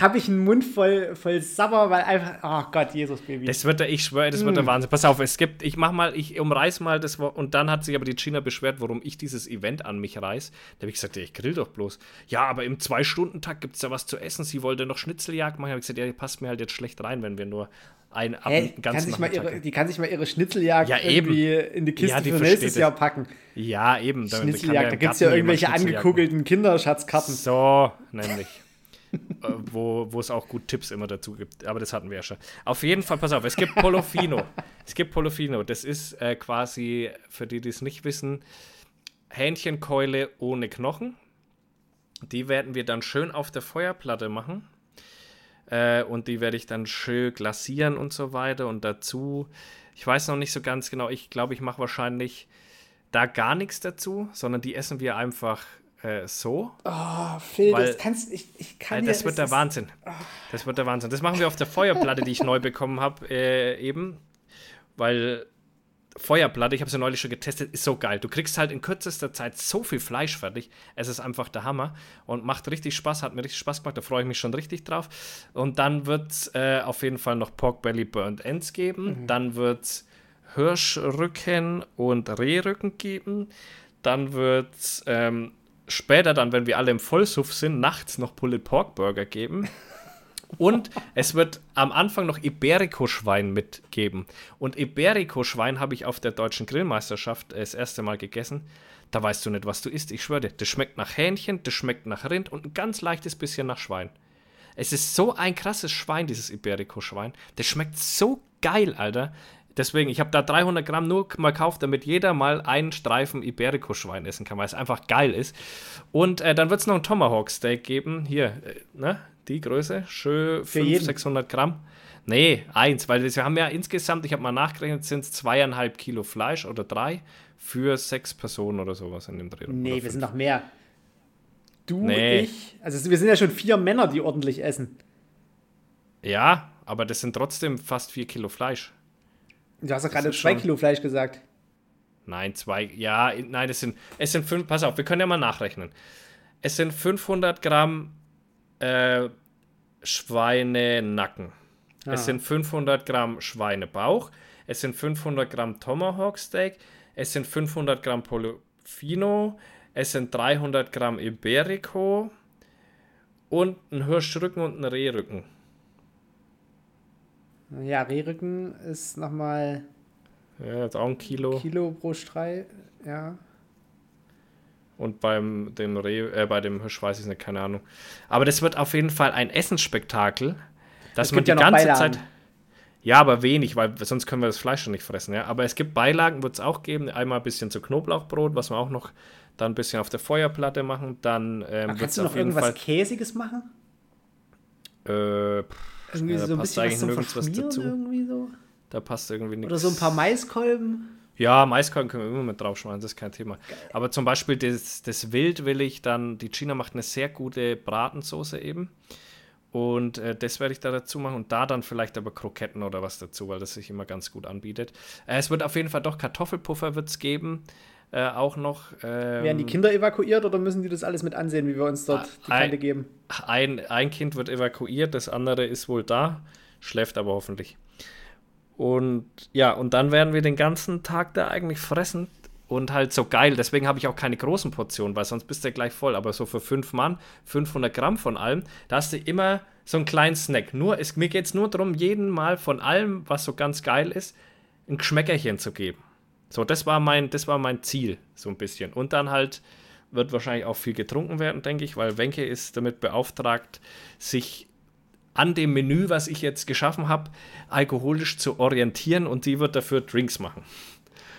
habe ich einen Mund voll, voll Sabber, weil einfach. Oh Gott, Jesus Baby. Das wird der, ich schwöre, das wird Mm. der Wahnsinn. Pass auf, es gibt, ich mach mal, ich umreiß mal das und dann hat sich aber die Gina beschwert, warum ich dieses Event an mich reiß. Da habe ich gesagt, ja, ich grill doch bloß. Ja, aber im Zwei-Stunden-Takt gibt es da was zu essen. Sie wollte noch Schnitzeljagd machen. Da habe ich gesagt, ja, die passt mir halt jetzt schlecht rein, wenn wir nur ein ab Nachmittag- ihre, die kann sich mal ihre Schnitzeljagd Ja, irgendwie in die Kiste Ja, die für nächstes es. Jahr packen. Ja, eben. Schnitzeljagd, da gibt es ja irgendwelche angekugelten Kinderschatzkarten. So, nämlich. Äh, wo, wo es auch gut Tipps immer dazu gibt. Aber das hatten wir ja schon. Auf jeden Fall, pass auf, es gibt Polofino. es gibt Polofino. Das ist äh, quasi, für die, die es nicht wissen, Hähnchenkeule ohne Knochen. Die werden wir dann schön auf der Feuerplatte machen. Äh, und die werde ich dann schön glasieren und so weiter. Und dazu, ich weiß noch nicht so ganz genau, ich glaube, ich mache wahrscheinlich da gar nichts dazu, sondern die essen wir einfach äh, so. Oh, Phil, Weil- das kannst ich, ich kann Ja, dir- das wird der Wahnsinn. Das wird der Wahnsinn. Das machen wir auf der Feuerplatte, die ich neu bekommen habe, äh, eben. Weil Feuerplatte, ich habe sie neulich schon getestet, ist so geil. Du kriegst halt in kürzester Zeit so viel Fleisch fertig. Es ist einfach der Hammer und macht richtig Spaß, hat mir richtig Spaß gemacht, da freue ich mich schon richtig drauf. Und dann wird es äh, auf jeden Fall noch Pork Belly Burnt Ends geben. Dann wird es Hirschrücken und Rehrücken geben. Dann wird es ähm, später, dann, wenn wir alle im Vollsuff sind, nachts noch Pulled Pork Burger geben. Und es wird am Anfang noch Iberico-Schwein mitgeben. Und Iberico-Schwein habe ich auf der deutschen Grillmeisterschaft äh, das erste Mal gegessen. Da weißt du nicht, was du isst. Ich schwöre dir, das schmeckt nach Hähnchen, das schmeckt nach Rind und ein ganz leichtes bisschen nach Schwein. Es ist so ein krasses Schwein, dieses Iberico-Schwein. Das schmeckt so geil, Alter. Deswegen, ich habe da 300 Gramm nur mal gekauft, damit jeder mal einen Streifen Iberico-Schwein essen kann, weil es einfach geil ist. Und äh, dann wird es noch ein Tomahawk-Steak geben. Hier, äh, ne? Die Größe. Schön 500, jeden? 600 Gramm. Nee, eins, weil wir haben ja insgesamt, ich habe mal nachgerechnet, sind es zweieinhalb Kilo Fleisch oder drei für sechs Personen oder sowas in dem Dreh. Nee, wir fünf. sind noch mehr. Du, Nee. ich. Also wir sind ja schon vier Männer, die ordentlich essen. Ja, aber das sind trotzdem fast vier Kilo Fleisch. Du hast ja gerade zwei Kilo Fleisch gesagt. Nein, zwei, ja, in- nein, es sind, es sind fünf, pass auf, wir können ja mal nachrechnen. Es sind 500 Gramm äh, Schweinenacken. Ah. Es sind 500 Gramm Schweinebauch. Es sind 500 Gramm Tomahawk Steak. Es sind 500 Gramm Polofino. Es sind 300 Gramm Iberico. Und ein Hirschrücken und ein Rehrücken. Ja, Rehrücken ist nochmal Ja, jetzt auch ein Kilo. Kilo pro Strei. Ja. Und beim dem Reh, äh, bei dem Hirsch weiß ich nicht, keine Ahnung. Aber das wird auf jeden Fall ein Essensspektakel, dass Es man die ja ganze Beilagen. Zeit. Ja, aber wenig, weil sonst können wir das Fleisch schon nicht fressen. Ja? Aber es gibt Beilagen, wird es auch geben. Einmal ein bisschen zu Knoblauchbrot, was wir auch noch dann ein bisschen auf der Feuerplatte machen. Dann ähm, Kannst du noch irgendwas Fall, Käsiges machen? Äh, irgendwie ja, so ein bisschen was zum Verschmieren dazu. irgendwie so. Da passt irgendwie nichts. Oder so ein paar Maiskolben. Ja, Maiskolben können wir immer mit draufschmeißen, das ist kein Thema. Geil. Aber zum Beispiel das, das Wild will ich dann, die China macht eine sehr gute Bratensoße eben. Und äh, das werde ich da dazu machen und da dann vielleicht aber Kroketten oder was dazu, weil das sich immer ganz gut anbietet. Äh, es wird auf jeden Fall doch Kartoffelpuffer wird's geben. Äh, auch noch. Ähm, Werden die Kinder evakuiert oder müssen die das alles mit ansehen, wie wir uns dort die Kante geben? Ein, ein Kind wird evakuiert, das andere ist wohl da, schläft aber hoffentlich. Und ja, und dann werden wir den ganzen Tag da eigentlich fressen und halt so geil. Deswegen habe ich auch keine großen Portionen, weil sonst bist du ja gleich voll. Aber so für fünf Mann, 500 Gramm von allem, da hast du immer so einen kleinen Snack. Nur, es, mir geht es nur darum, jeden Mal von allem, was so ganz geil ist, ein Geschmäckerchen zu geben. So, das war mein, das war mein Ziel, so ein bisschen. Und dann halt wird wahrscheinlich auch viel getrunken werden, denke ich, weil Wenke ist damit beauftragt, sich an dem Menü, was ich jetzt geschaffen habe, alkoholisch zu orientieren und sie wird dafür Drinks machen.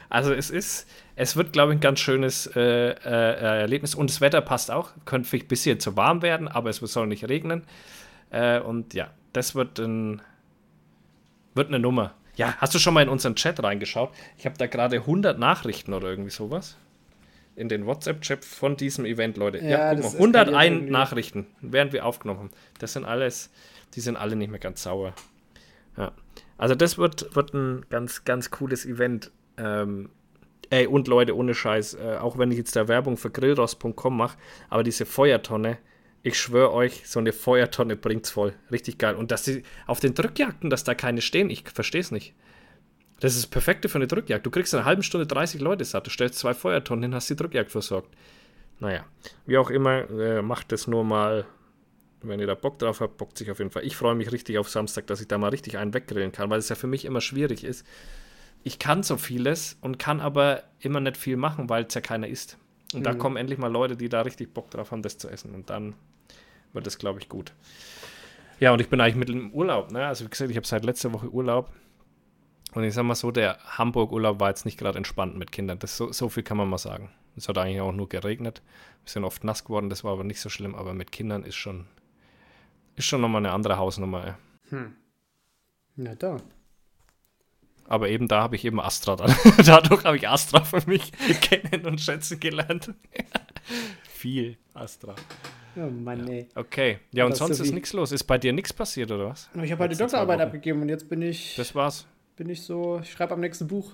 Also es ist, es wird, glaube ich, ein ganz schönes äh, äh, Erlebnis und das Wetter passt auch. Könnte vielleicht ein bisschen zu warm werden, aber es soll nicht regnen. Äh, und ja, das wird, ein, wird eine Nummer. Ja, hast du schon mal in unseren Chat reingeschaut? Ich habe da gerade 100 Nachrichten oder irgendwie sowas. In den WhatsApp-Chat von diesem Event, Leute. Ja, ja guck mal, 101 Nachrichten, während wir aufgenommen haben. Das sind alles, die sind alle nicht mehr ganz sauer. Ja. Also das wird, wird ein ganz, ganz cooles Event. Ähm, ey, und Leute, ohne Scheiß, äh, auch wenn ich jetzt da Werbung für grillrost.com mache, aber diese Feuertonne, ich schwöre euch, so eine Feuertonne bringt's voll. Richtig geil. Und dass sie auf den Drückjagden, dass da keine stehen, ich verstehe es nicht. Das ist das Perfekte für eine Drückjagd. Du kriegst in einer halben Stunde 30 Leute satt. Du stellst zwei Feuertonnen hin, hast die Drückjagd versorgt. Naja, wie auch immer, äh, macht es nur mal, wenn ihr da Bock drauf habt, bockt sich auf jeden Fall. Ich freue mich richtig auf Samstag, dass ich da mal richtig einen weggrillen kann, weil es ja für mich immer schwierig ist. Ich kann so vieles und kann aber immer nicht viel machen, weil es ja keiner isst. Und mhm. da kommen endlich mal Leute, die da richtig Bock drauf haben, das zu essen. Und dann wird das, glaube ich, gut. Ja, und ich bin eigentlich mit im Urlaub. Ne? Also, wie gesagt, ich habe seit letzter Woche Urlaub. Und ich sag mal so, der Hamburg-Urlaub war jetzt nicht gerade entspannt mit Kindern. Das, so, so viel kann man mal sagen. Es hat eigentlich auch nur geregnet. Wir sind oft nass geworden, das war aber nicht so schlimm. Aber mit Kindern ist schon, ist schon nochmal eine andere Hausnummer. Ja. Hm. Na da. Aber eben da habe ich eben Astra dann. Dadurch habe ich Astra für mich kennen und schätzen gelernt. Viel Astra. Oh Mann, ey. Okay. Ja, und sonst so ist nichts los. Ist bei dir nichts passiert, oder was? Ich habe halt die Doktorarbeit abgegeben und jetzt bin ich. Das war's. Bin ich so, ich schreibe am nächsten Buch.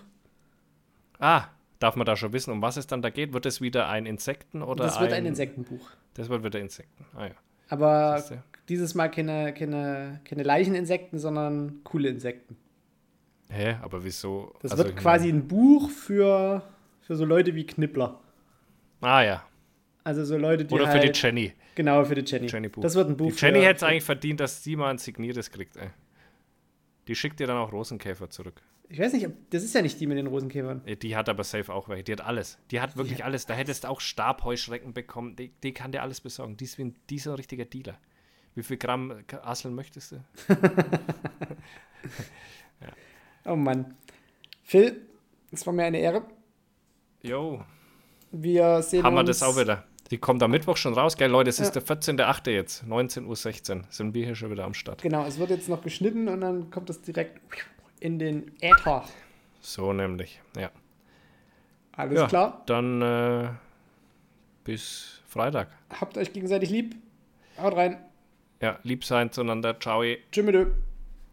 Ah, darf man da schon wissen, um was es dann da geht? Wird es wieder ein Insekten oder Das wird ein, ein Insektenbuch. Das wird wieder Insekten. Ah ja. Aber dieses Mal keine, keine, keine Leicheninsekten, sondern coole Insekten. Hä, aber wieso? Das also wird quasi ein Buch für, für so Leute wie Knippler. Ah ja. Also so Leute, die Oder für halt, die Jenny. Genau, für die Jenny. Jenny das wird ein Buch. Die Jenny hätte es eigentlich verdient, dass sie mal ein signiertes kriegt. Ey. Die schickt dir dann auch Rosenkäfer zurück. Ich weiß nicht, das ist ja nicht die mit den Rosenkäfern. Die hat aber safe auch welche. Die hat alles. Die hat wirklich ja. alles. Da hättest du auch Stabheuschrecken bekommen. Die, die, kann dir alles besorgen. Die ist wie ein, die ist ein richtiger Dealer. Wie viel Gramm Asseln möchtest du? ja. Oh Mann. Phil, es war mir eine Ehre. Jo. Wir sehen Haben uns. Haben wir das auch wieder. Die kommt am Mittwoch schon raus, gell, Leute? Es ja. ist der 14.8. jetzt, 19.16 Uhr. Sind wir hier schon wieder am Start. Genau, es wird jetzt noch geschnitten und dann kommt es direkt in den Äther. So nämlich, ja. Alles ja, klar. Dann äh, bis Freitag. Habt euch gegenseitig lieb. Haut rein. Ja, lieb sein zueinander. Ciao. Tschüss.